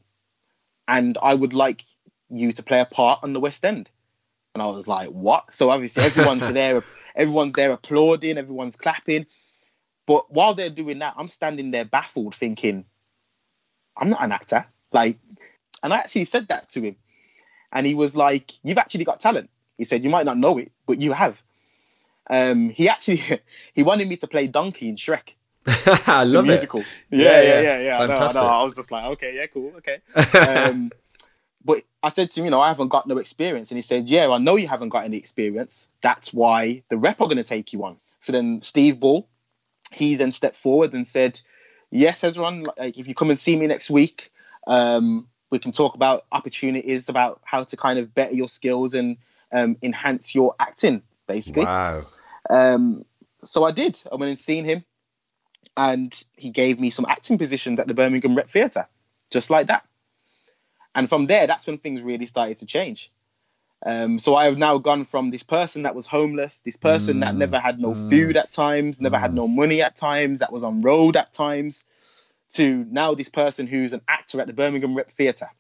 and I would like you to play a part on the West End." And I was like, "What?" So obviously everyone's there, everyone's there applauding, everyone's clapping. But while they're doing that, I'm standing there baffled, thinking, "I'm not an actor." Like, and I actually said that to him, and he was like, "You've actually got talent." He said, "You might not know it, but you have." Um, he actually he wanted me to play Donkey in Shrek. I the love it. musical. Yeah, Yeah, yeah, yeah. yeah, yeah. I know, I know. I was just like, okay, yeah, cool, okay. Um, but I said to him, you know, I haven't got no experience, and he said, yeah, I know you haven't got any experience. That's why the rep are going to take you on. So then Steve Ball, he then stepped forward and said, yes, Hezron, like if you come and see me next week, um, we can talk about opportunities about how to kind of better your skills and um, enhance your acting, basically. Wow. Um, so I did. I went and seen him, and he gave me some acting positions at the Birmingham Rep Theatre, just like that. And from there, that's when things really started to change. Um, so I have now gone from this person that was homeless, this person that never had no food at times, never had no money at times, that was on road at times, to now this person who's an actor at the Birmingham Rep Theatre.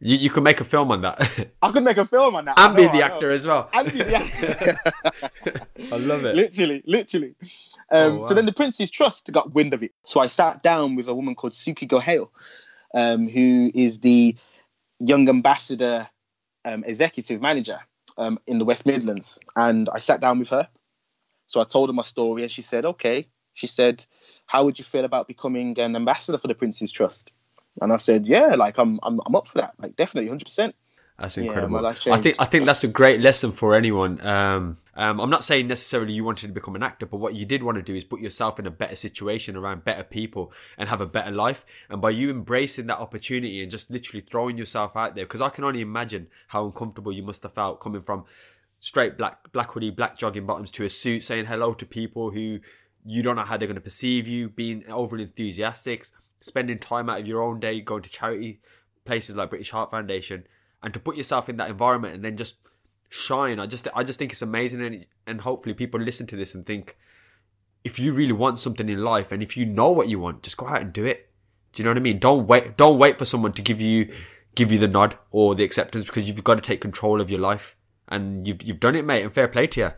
You, you could make a film on that I could make a film on that. And be the actor as well. And be the actor. I love it. literally, literally. Um, Oh, wow. So then the Prince's Trust got wind of it. So I sat down with a woman called Suki Gohale, um, who is the young ambassador um, executive manager um, in the West Midlands. And I sat down with her. So I told her my story, and she said, okay. She said, how would you feel about becoming an ambassador for the Prince's Trust? And I said, yeah, like I'm, I'm, I'm up for that. Like definitely, 100%. That's Yeah, incredible. life I think I think that's a great lesson for anyone. Um, um, I'm not saying necessarily you wanted to become an actor, but what you did want to do is put yourself in a better situation around better people and have a better life. And by you embracing that opportunity and just literally throwing yourself out there, because I can only imagine how uncomfortable you must have felt coming from straight black black hoodie, black jogging bottoms to a suit, saying hello to people who you don't know how they're going to perceive you, being overly enthusiastic, spending time out of your own day going to charity places like British Heart Foundation, and to put yourself in that environment and then just shine. I just I just think it's amazing, and and hopefully people listen to this and think, if you really want something in life, and if you know what you want, just go out and do it. Do you know what I mean? Don't wait. Don't wait for someone to give you give you the nod or the acceptance because you've got to take control of your life, and you've you've done it, mate. And fair play to you.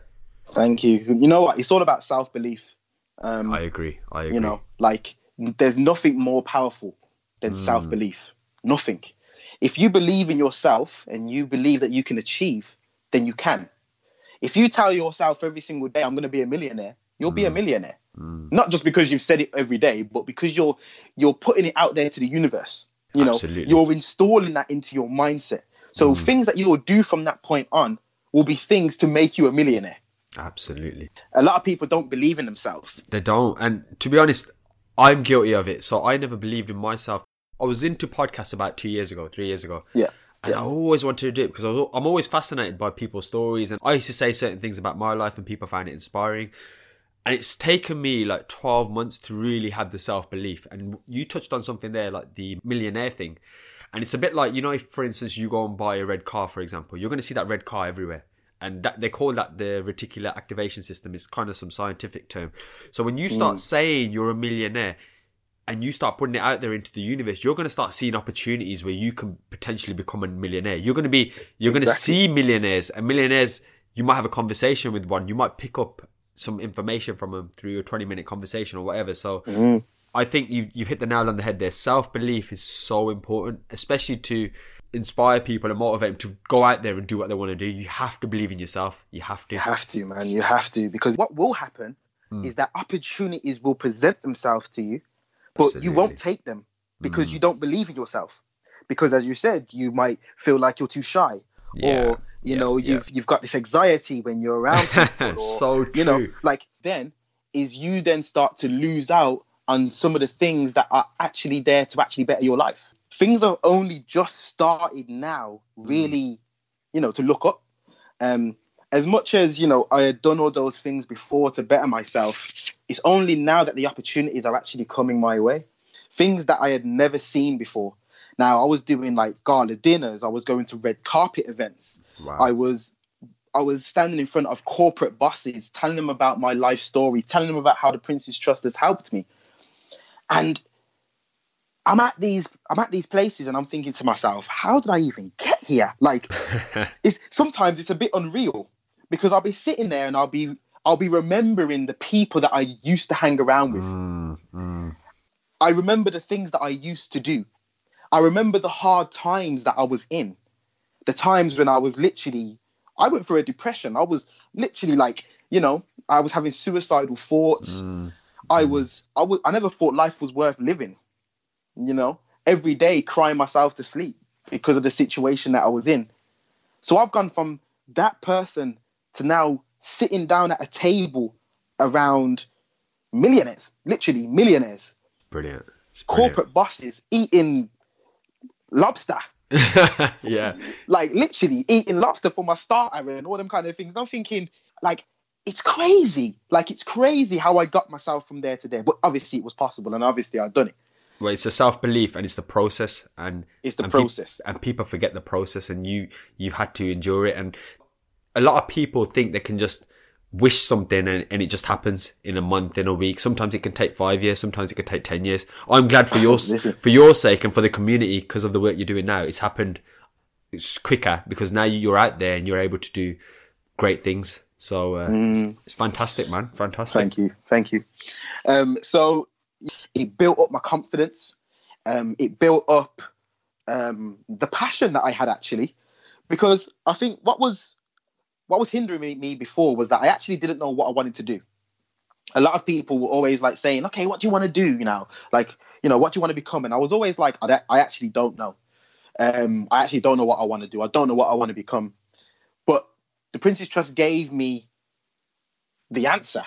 Thank you. You know what? It's all about self belief. Um, I agree. I agree. you know like there's nothing more powerful than self-belief nothing if you believe in yourself and you believe that you can achieve then you can if you tell yourself every single day i'm going to be a millionaire you'll be a mm. millionaire mm. not just because you've said it every day but because you're you're putting it out there to the universe you know Absolutely. you're installing that into your mindset so mm. things that you'll do from that point on will be things to make you a millionaire Absolutely. a lot of people don't believe in themselves They don't. And to be honest, I'm guilty of it. So I never believed in myself. I was into podcasts about two years ago, three years ago. yeah I always wanted to do it because I was, I'm always fascinated by people's stories. And I used to say certain things about my life and people find it inspiring. And it's taken me like 12 months to really have the self belief. And you touched on something there, like the millionaire thing. And it's a bit like, you know, if for instance you go and buy a red car, for example, you're going to see that red car everywhere. And that they call that the reticular activation system. It's kind of some scientific term. So when you start mm. saying you're a millionaire, and you start putting it out there into the universe, you're going to start seeing opportunities where you can potentially become a millionaire. You're going to be, you're going to see millionaires and millionaires. You might have a conversation with one. You might pick up some information from them through a 20 minute conversation or whatever. So I think you've, you've hit the nail on the head there. Self belief is so important, especially to inspire people and motivate them to go out there and do what they want to do. You have to believe in yourself. You have to. You have to, man. You have to because what will happen Hmm. is that opportunities will present themselves to you, but you won't take them because Hmm. you don't believe in yourself. Because as you said, you might feel like you're too shy, Yeah, or you yeah, know yeah. you've you've got this anxiety when you're around people. Or, So you know, like then is you then start to lose out on some of the things that are actually there to actually better your life. Things have only just started now, Hmm. really you know, to look up. Um, as much as you know, I had done all those things before to better myself. It's only now that the opportunities are actually coming my way. Things that I had never seen before. Now I was doing like gala dinners. I was going to red carpet events. Wow. I was I was standing in front of corporate bosses, telling them about my life story, telling them about how the Prince's Trust has helped me. And I'm at these I'm at these places and I'm thinking to myself, how did I even get here? Like it's sometimes it's a bit unreal because I'll be sitting there and I'll be I'll be remembering the people that I used to hang around with. Mm, mm. I remember the things that I used to do. I remember the hard times that I was in. The times when I was literally I went through a depression. I was literally like, you know, I was having suicidal thoughts. Mm. I was I was I never thought life was worth living. You know, every day crying myself to sleep because of the situation that I was in. So I've gone from that person to now sitting down at a table around millionaires, literally millionaires, Brilliant. Brilliant. corporate bosses eating lobster. yeah. like literally eating lobster for my starter and all them kind of things. And I'm thinking, like, it's crazy. Like, it's crazy how I got myself from there to there. But obviously, it was possible, and obviously, I've done it. Well, it's the self belief and it's the process and It's the and process. and people forget the process and you you've had to endure it and a lot of people think they can just wish something and, and it just happens in a month in a week. Sometimes it can take five years sometimes it can take 10 years. I'm glad for your for your sake and for the community because of the work you're doing now. It's happened it's quicker because now you're out there and you're able to do great things. So uh, it's fantastic man. Fantastic. Mm. Thank you, thank you. Um, so it built up my confidence. Um, it built up um, the passion that I had actually, because I think what was what was hindering me, before was that I actually didn't know what I wanted to do. A lot of people were always like saying, "Okay, what do you want to do?" You know, like you know, what do you want to become? And I was always like, I, I actually don't know. Um, I actually don't know what I want to do. I don't know what I want to become. But the Prince's Trust gave me the answer.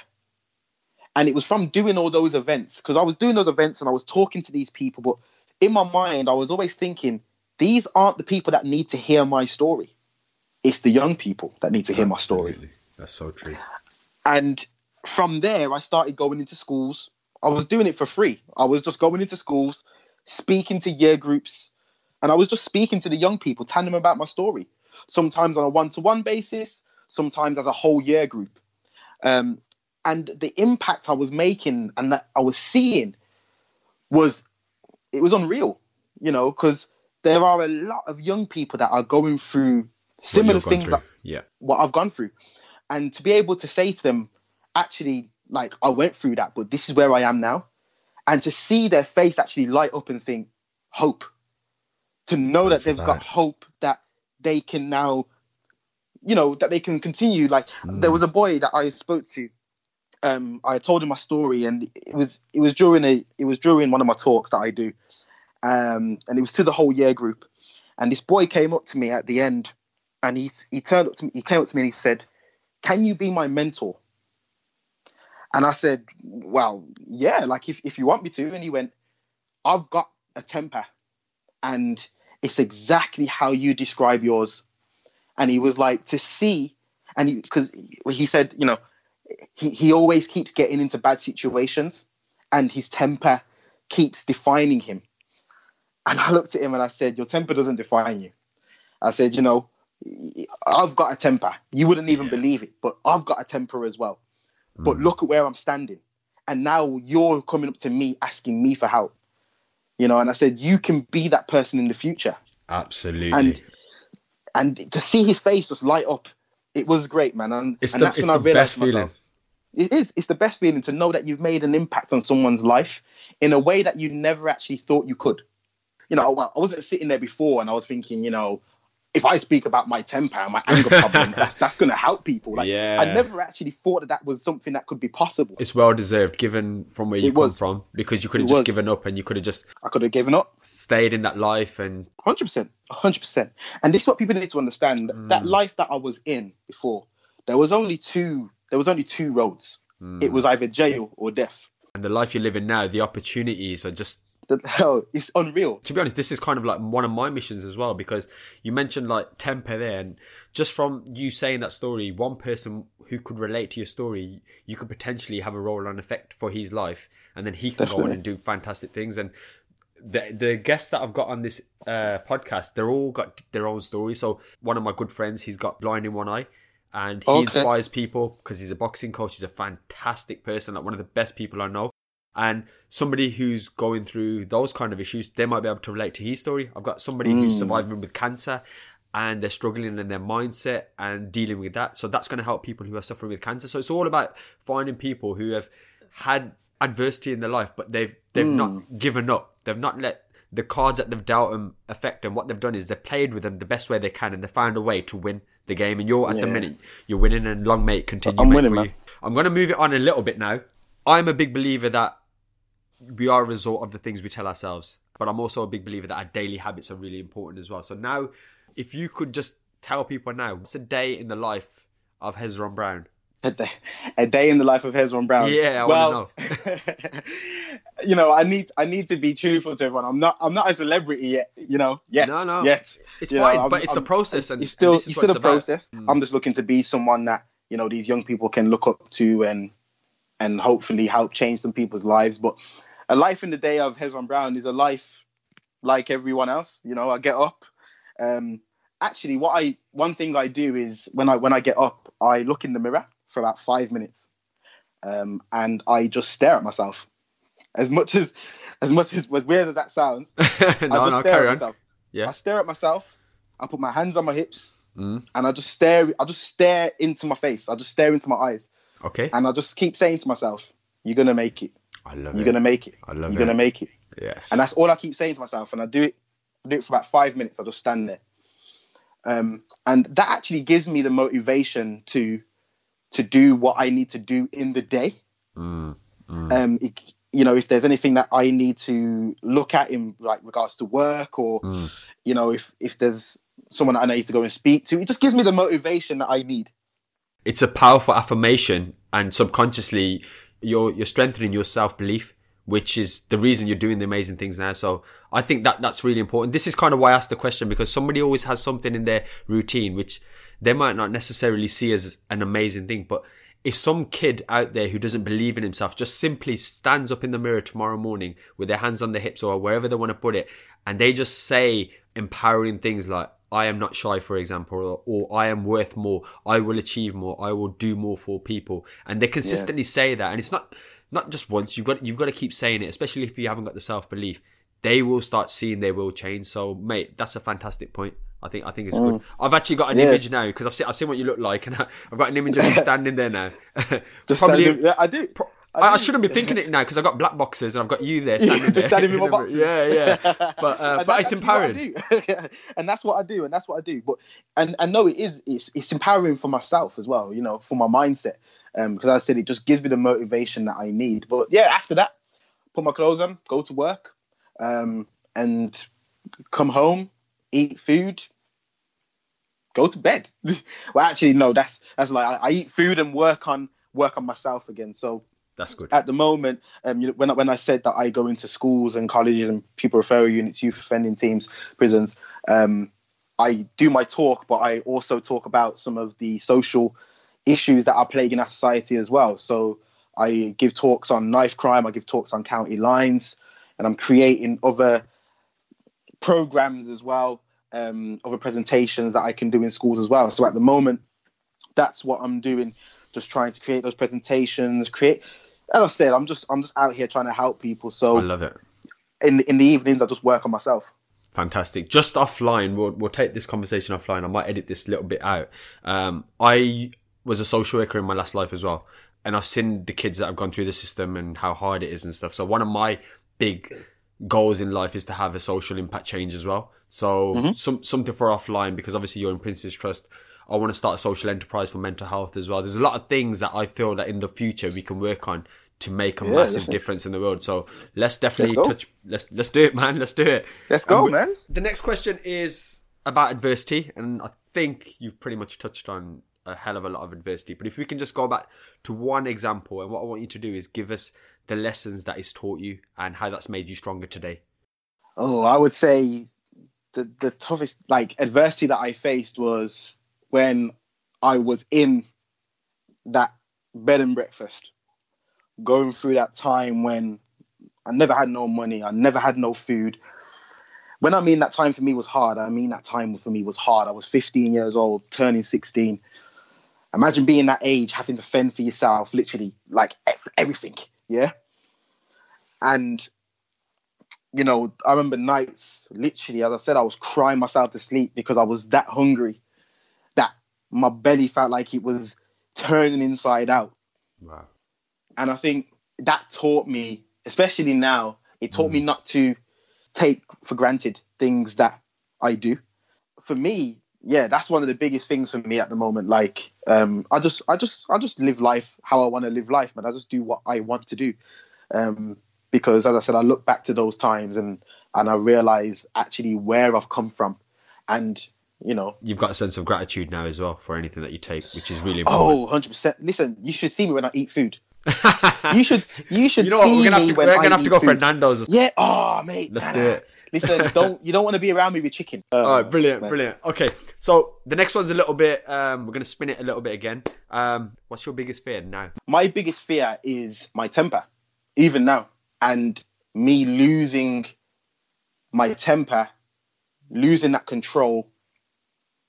And it was from doing all those events because I was doing those events and I was talking to these people. But in my mind, I was always thinking, these aren't the people that need to hear my story. It's the young people that need to hear my story. That's so true And from there, I started going into schools. I was doing it for free. I was just going into schools, speaking to year groups, and I was just speaking to the young people, telling them about my story. Sometimes on a one-to-one basis, sometimes as a whole year group. Um, and the impact I was making and that I was seeing was it was unreal, you know, because there are a lot of young people that are going through similar things that yeah what I've gone through. And to be able to say to them, actually, like, I went through that, but this is where I am now. And to see their face actually light up and think, hope. To know That's that they've bad. got hope that they can now, you know, that they can continue. Like, Mm. there was a boy that I spoke to. Um, I told him my story, and it was it was during a it was during one of my talks that I do, um, and it was to the whole year group. And this boy came up to me at the end, and he he turned up to me. He came up to me and he said, "Can you be my mentor?" And I said, "Well, yeah, like if if you want me to." And he went, "I've got a temper, and it's exactly how you describe yours." And he was like, "To see," and he because he, he said, you know, he he always keeps getting into bad situations, and his temper keeps defining him. And I looked at him and I said, Your temper doesn't define you. I said, You know, I've got a temper. You wouldn't even Yeah. believe it, but I've got a temper as well. But mm. look at where I'm standing. And now you're coming up to me asking me for help. You know, and I said, You can be that person in the future. absolutely And and to see his face just light up, it was great, man. And, it's and the, that's it's when I the realized best feeling myself it is it's the best feeling to know that you've made an impact on someone's life in a way that you never actually thought you could you know i wasn't sitting there before and i was thinking you know if i speak about my temper and my anger problems that's that's going to help people. Like Yeah. i never actually thought that that was something that could be possible. It's well deserved given from where you It come was. from because you could have just was. given up and you could have just i could have given up. stayed in that life and 100% 100% and this is what people need to understand that hmm. life that i was in before there was only two there was only two roads. It hmm. was either jail or death. And the life you're living now the opportunities are just That, hell it's unreal. to be honest, this is kind of like one of my missions as well because you mentioned like temper there, and just from you saying that story, one person who could relate to your story, you could potentially have a role and effect for his life, and then he can go on and do fantastic things. And the the guests that I've got on this uh, podcast, they're all got their own story. So one of my good friends, he's got blind in one eye. And he Okay. inspires people because he's a boxing coach. He's a fantastic person, like one of the best people I know and somebody who's going through those kind of issues, they might be able to relate to his story. I've got somebody who's mm. surviving with cancer and they're struggling in their mindset and dealing with that. So that's going to help people who are suffering with cancer. So it's all about finding people who have had adversity in their life, but they've they've not mm. given up. They've not let the cards that they've dealt them affect them. What they've done is they've played with them the best way they can, and they found a way to win the game. And you're at the minute you're winning, and long may it continue. I'm winning, for man. you. I'm going to move it on a little bit now. I'm a big believer that we are a result of the things we tell ourselves. But I'm also a big believer that our daily habits are really important as well. So now, if you could just tell people now, what's a day in the life of Hezron Brown? A day, a day in the life of Hezron Brown. Yeah, I well, wanna you know, I need I need to be truthful to everyone. I'm not I'm not a celebrity yet. You know, yet. No, no. Yet. It's You know, fine, I'm- but it's a I'm- process, It's, and- it's still and it's still a process. I'm just looking to be someone that you know these young people can look up to and and hopefully help change some people's lives. But a life in the day of Hezron Brown is a life like everyone else. You know, I get up. Um, actually, what I one thing I do is when I when I get up, I look in the mirror for about five minutes, um, and I just stare at myself. As much as as much as as weird as that sounds, no, I just no, stare at on. myself. Yeah. I stare at myself. I put my hands on my hips, Mm. and I just stare. I just stare into my face. I just stare into my eyes, Okay. and I just keep saying to myself, "You're gonna make it. I love You're it. gonna make it. I love You're it. gonna make it." Yes. And that's all I keep saying to myself. And I do it. I do it for about five minutes. I just stand there, um, and that actually gives me the motivation to to do what I need to do in the day. Mm, mm. Um, it, you know, if there's anything that I need to look at in like regards to work, or Mm. you know, if if there's someone that I need to go and speak to, it just gives me the motivation that I need. It's a powerful affirmation and subconsciously you're you're strengthening your self-belief which is the reason you're doing the amazing things now. So i think that that's really important. This is kind of why i asked the question because somebody always has something in their routine which they might not necessarily see as an amazing thing but if some kid out there who doesn't believe in himself just simply stands up in the mirror tomorrow morning with their hands on their hips or wherever they want to put it and they just say empowering things like I am not shy, for example, or, or I am worth more. I will achieve more. I will do more for people, and they consistently say that. And it's not not just once. You've got you've got to keep saying it, especially if you haven't got the self belief. They will start seeing they will change. So, mate, that's a fantastic point. I think I think it's good. I've actually got an Mm. Yeah. image now because I've seen I've seen what you look like, and I, I've got an image of you standing there now. Just Probably. standing- yeah, I do. I, I shouldn't be thinking it now because I've got black boxes and I've got you there standing just standing with my boxes. Yeah, yeah. But uh, but it's actually what I empowering. and that's what I do, and that's what I do. But and and no, it is it's it's empowering for myself as well. You know, for my mindset. Um, because I said it just gives me the motivation that I need. But yeah, after that, put my clothes on, go to work, um, and come home, eat food, go to bed. well, actually, no, that's that's like I, I eat food and work on work on myself again. So That's good. at the moment, um, you know, when I, when I said that I go into schools and colleges and pupil referral units, youth offending teams, prisons, um, I do my talk, but I also talk about some of the social issues that are plaguing our society as well. So I give talks on knife crime, I give talks on county lines, and I'm creating other programs as well, um, other presentations that I can do in schools as well. So at the moment, that's what I'm doing, just trying to create those presentations, create. As I said, I'm just I'm just out here trying to help people. So I love it. in in the evenings, I just work on myself. Fantastic. Just offline, we'll we'll take this conversation offline. I might edit this little bit out. Um, I was a social worker in my last life as well, and I've seen the kids that have gone through the system and how hard it is and stuff. So one of my big goals in life is to have a social impact change as well. So some something for offline because obviously you're in Prince's Trust. I want to start a social enterprise for mental health as well. There's a lot of things that I feel that in the future we can work on to make a Yeah, massive definitely. difference in the world. So let's definitely Let's touch. Let's let's do it, man. Let's do it. Let's go, we- man. The next question is about adversity, and I think you've pretty much touched on a hell of a lot of adversity. But if we can just go back to one example, and what I want you to do is give us the lessons that it's taught you and how that's made you stronger today. Oh, I would say the the toughest like adversity that I faced was when I was in that bed and breakfast, going through that time when I never had no money, I never had no food. When I mean that time for me was hard, I mean that time for me was hard. I was 15 years old, turning 16. Imagine being that age, having to fend for yourself, literally, like everything, yeah. And you know, I remember nights, literally, as I said, I was crying myself to sleep because I was that hungry my belly felt like it was turning inside out. Wow. And I think that taught me, especially now, it taught mm. me not to take for granted things that I do. For me, yeah, that's one of the biggest things for me at the moment. Like, um, I just, I just, I just live life how I want to live life, man. I just do what I want to do. Um, because as I said, I look back to those times and and I realize actually where I've come from, and you know, you've got a sense of gratitude now as well for anything that you take, which is really important. Oh, 100 percent. Listen, you should see me when I eat food. you should, you should you know see We're gonna have to, we're gonna have to go food. for Nando's. Yeah. Oh, mate. Let's do it. Listen, don't you don't want to be around me with chicken. Uh, All right, brilliant, man. brilliant. Okay, so the next one's a little bit. Um, we're gonna spin it a little bit again. Um, what's your biggest fear now? My biggest fear is my temper, even now, and me losing my temper, losing that control,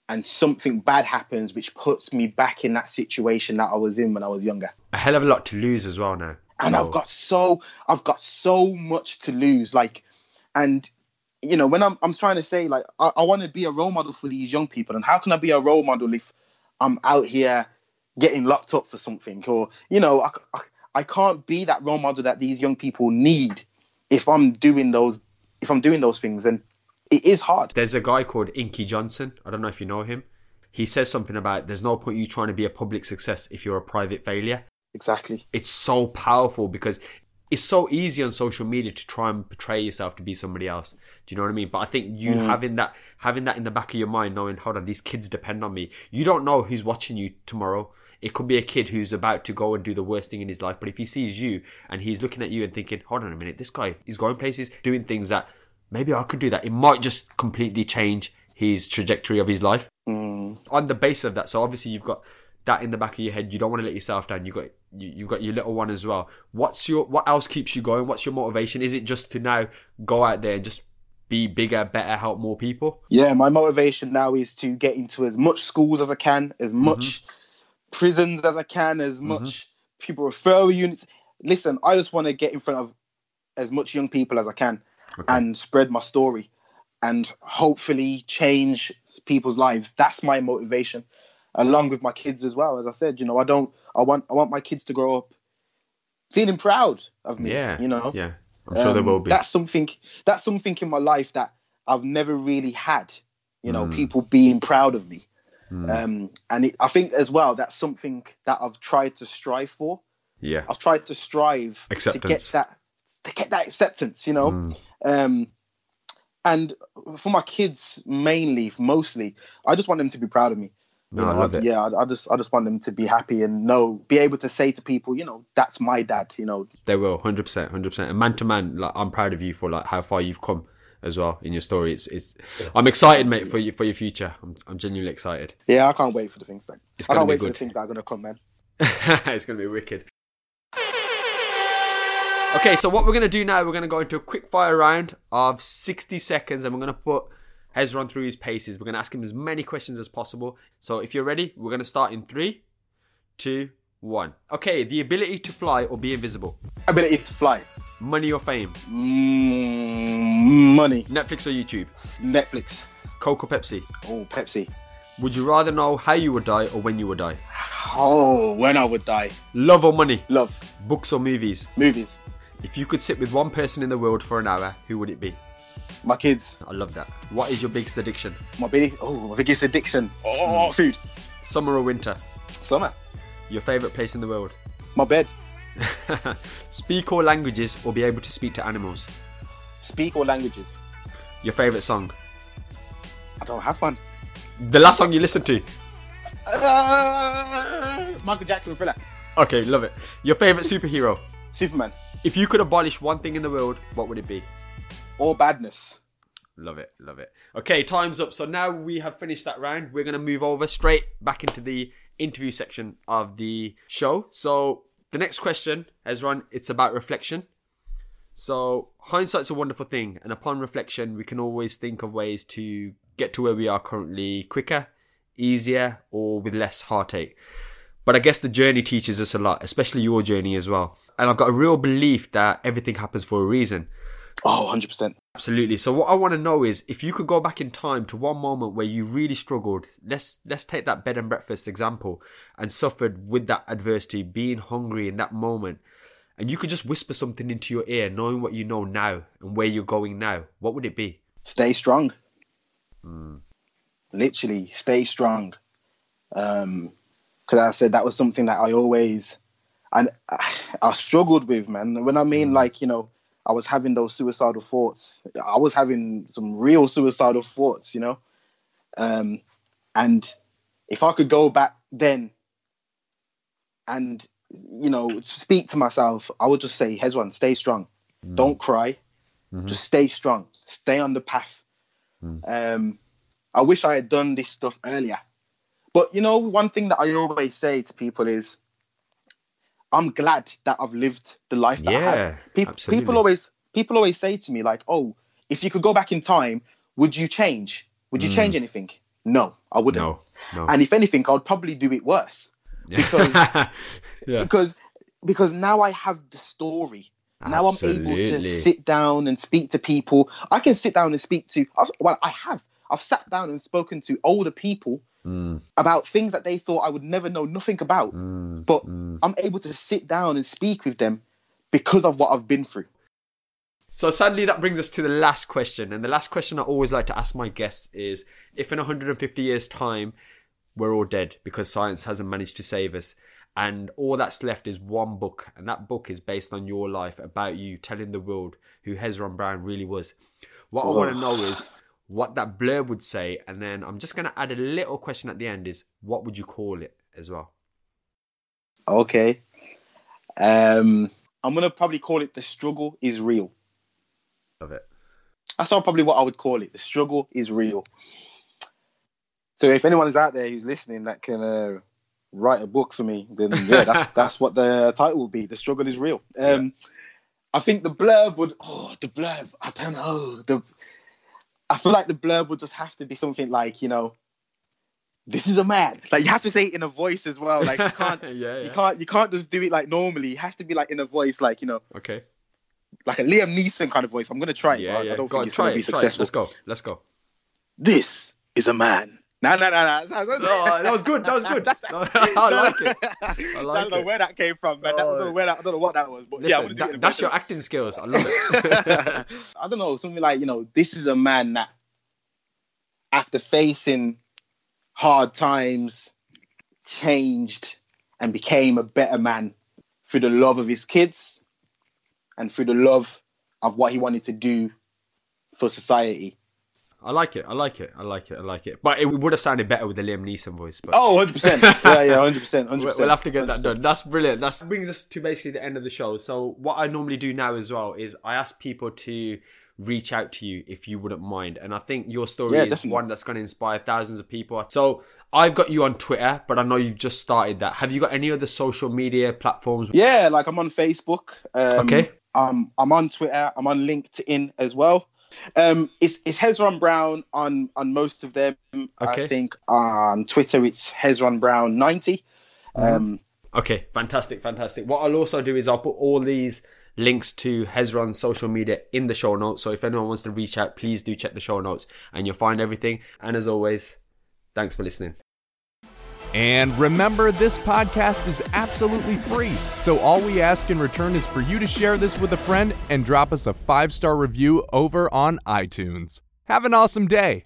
and something bad happens, which puts me back in that situation that I was in when I was younger. A hell of a lot to lose as well now. And So- I've got so I've got so much to lose. Like, and you know, when I'm I'm trying to say like I, I want to be a role model for these young people, and how can I be a role model if I'm out here getting locked up for something, or you know, I, I, I can't be that role model that these young people need if I'm doing those if I'm doing those things, and it is hard. There's a guy called Inky Johnson. I don't know if you know him. He says something about there's no point you trying to be a public success if you're a private failure. Exactly. It's so powerful because it's so easy on social media to try and portray yourself to be somebody else. Do you know what I mean? But I think you mm. having that having that in the back of your mind, knowing hold on, these kids depend on me. You don't know who's watching you tomorrow. It could be a kid who's about to go and do the worst thing in his life, but if he sees you and he's looking at you and thinking, hold on a minute, this guy is going places, doing things that maybe I could do that. It might just completely change his trajectory of his life. Mm. On the base of that, so obviously you've got that in the back of your head. You don't want to let yourself down. You got you, you've got your little one as well. What's your what else keeps you going? What's your motivation? Is it just to now go out there and just be bigger, better, help more people? Yeah, my motivation now is to get into as much schools as I can, as much prisons as I can, as much pupil referral units. Listen, I just want to get in front of as much young people as I can and spread my story and hopefully change people's lives. That's my motivation, along with my kids as well. As I said, you know, I don't, I want, I want my kids to grow up feeling proud of me. Yeah, you know, yeah. I'm sure there um, will be. That's something. That's something in my life that I've never really had. You know, Mm. people being proud of me, um, and it, I think as well that's something that I've tried to strive for. yeah, I've tried to strive to get that to get that acceptance. You know, Mm. um, and for my kids mainly, mostly, I just want them to be proud of me. You No, I know, love it. Yeah, I, I just I just want them to be happy and know, be able to say to people, you know, that's my dad. You know, They will, hundred percent, hundred percent. And man to man, like I'm proud of you for like how far you've come as well in your story. It's, it's. I'm excited, mate, for you for your future. I'm, I'm genuinely excited. yeah, I can't wait for the things. Like, It's I gonna can't be wait for good. the things that are gonna come, man. it's gonna be wicked. Okay, so what we're gonna do now, we're gonna go into a quick fire round of 60 seconds, and we're gonna put Hezron through his paces. We're gonna ask him as many questions as possible. So if you're ready, we're gonna start in three, two, one. Okay, the ability to fly or be invisible, Ability to fly. money or fame, Mm, money. Netflix or YouTube, Netflix. Coke or Pepsi. Oh, Pepsi. Would you rather know how you would die or when you would die? Oh, when I would die. Love or money, Love. books or movies. Movies. If you could sit with one person in the world for an hour, who would it be? My kids. I love that. What is your biggest addiction? My biggest. Oh, my biggest addiction. Oh, food. Summer or winter? Summer. Your favourite place in the world? My bed. speak all languages or be able to speak to animals? Speak all languages. Your favourite song? I don't have one. The last song you listened to? Uh, Michael Jackson Thriller. Okay, love it. Your favorite superhero? Superman. If you could abolish one thing in the world, what would it be? All badness. Love it, love it. Okay, time's up. So now we have finished that round. We're going to move over straight back into the interview section of the show. So the next question, Hezron, it's about reflection. So hindsight's a wonderful thing, and upon reflection, we can always think of ways to get to where we are currently quicker, easier, or with less heartache. But I guess the journey teaches us a lot, especially your journey as well. And I've got a real belief that everything happens for a reason. Oh, 100%. Absolutely. So what I want to know is if you could go back in time to one moment where you really struggled, let's let's take that bed and breakfast example and suffered with that adversity, being hungry in that moment, and you could just whisper something into your ear, knowing what you know now and where you're going now, what would it be? Stay strong. Literally, stay strong. Um, because I said that was something that I always, and I, I struggled with, man. When I mean like you know, I was having those suicidal thoughts. I was having some real suicidal thoughts, you know. Um, and if I could go back then and you know speak to myself, I would just say, Hezron, stay strong. Don't cry. Just stay strong. Stay on the path. Um, I wish I had done this stuff earlier. But you know, one thing that I always say to people is, I'm glad that I've lived the life that I Yeah, have. Pe- absolutely. people always people always say to me like, "Oh, if you could go back in time, would you change? Would you change anything?" No, I wouldn't. Mm. No, no. And if anything, I'd probably do it worse because yeah. because because now I have the story. Now I'm able to sit down and speak to people. I can sit down and speak to. I've, well, I have. I've sat down and spoken to older people Mm, about things that they thought I would never know nothing about. mm, But mm. I'm able to sit down and speak with them because of what I've been through. So sadly, that brings us to the last question, and the last question I always like to ask my guests is: If in 150 years' time we're all dead because science hasn't managed to save us, and all that's left is one book, and that book is based on your life about you telling the world who Hezron Brown really was. What I want to know is what that blurb would say, and then I'm just going to add a little question at the end: Is what would you call it as well? Okay. Um, I'm gonna probably call it the struggle is real. Of it. That's all probably what I would call it. The struggle is real. So if anyone is out there who's listening that can uh, write a book for me, then yeah, that's that's what the title will be. The struggle is real. Um, I think the blurb would. Oh, the blurb. I don't know. The I feel like the blurb would just have to be something like you know, this is a man. Like you have to say it in a voice as well. Like you can't. yeah, You can't you can't just do it like normally. It has to be like in a voice like you know Okay. like a Liam Neeson kind of voice. I'm gonna try it. Yeah, but yeah. I don't Go think on, it's gonna it. be try it. successful. Let's go. Let's go. This is a man. No, no, no, no. That was, Oh, that was good. That was good. I like it. I like I don't know it. where that came from, man. That, I don't know Oh. where that. I don't know what that was, but yeah, Listen, it that- that's your acting skills. I love it. I don't know, something like you know, this is a man that, after facing hard times, changed and became a better man through the love of his kids, and through the love of what he wanted to do for society. I like it. I like it. I like it. I like it. But it would have sounded better with the Liam Neeson voice. But Oh, 100 percent. Yeah, yeah, hundred percent, hundred we'll percent. we'll have to get that done. That's brilliant. That brings us to basically the end of the show. So what I normally do now as well is I ask people to reach out to you if you wouldn't mind. And I think your story Yeah, is definitely. one that's going to inspire thousands of people. So I've got you on Twitter, but I know you've just started that. Have you got any other social media platforms? Yeah, like I'm on Facebook. Um, Okay. Um, I'm on Twitter. I'm on LinkedIn as well. Um, it's it's Hezron Brown on on most of them. Okay. I think on Twitter it's Hezron Brown ninety. Mm-hmm. Um, Okay, fantastic, fantastic. What I'll also do is I'll put all these links to Hezron's social media in the show notes. So if anyone wants to reach out, please do check the show notes and you'll find everything. And as always, thanks for listening. And remember, this podcast is absolutely free. So all we ask in return is for you to share this with a friend and drop us a five star review over on iTunes. Have an awesome day.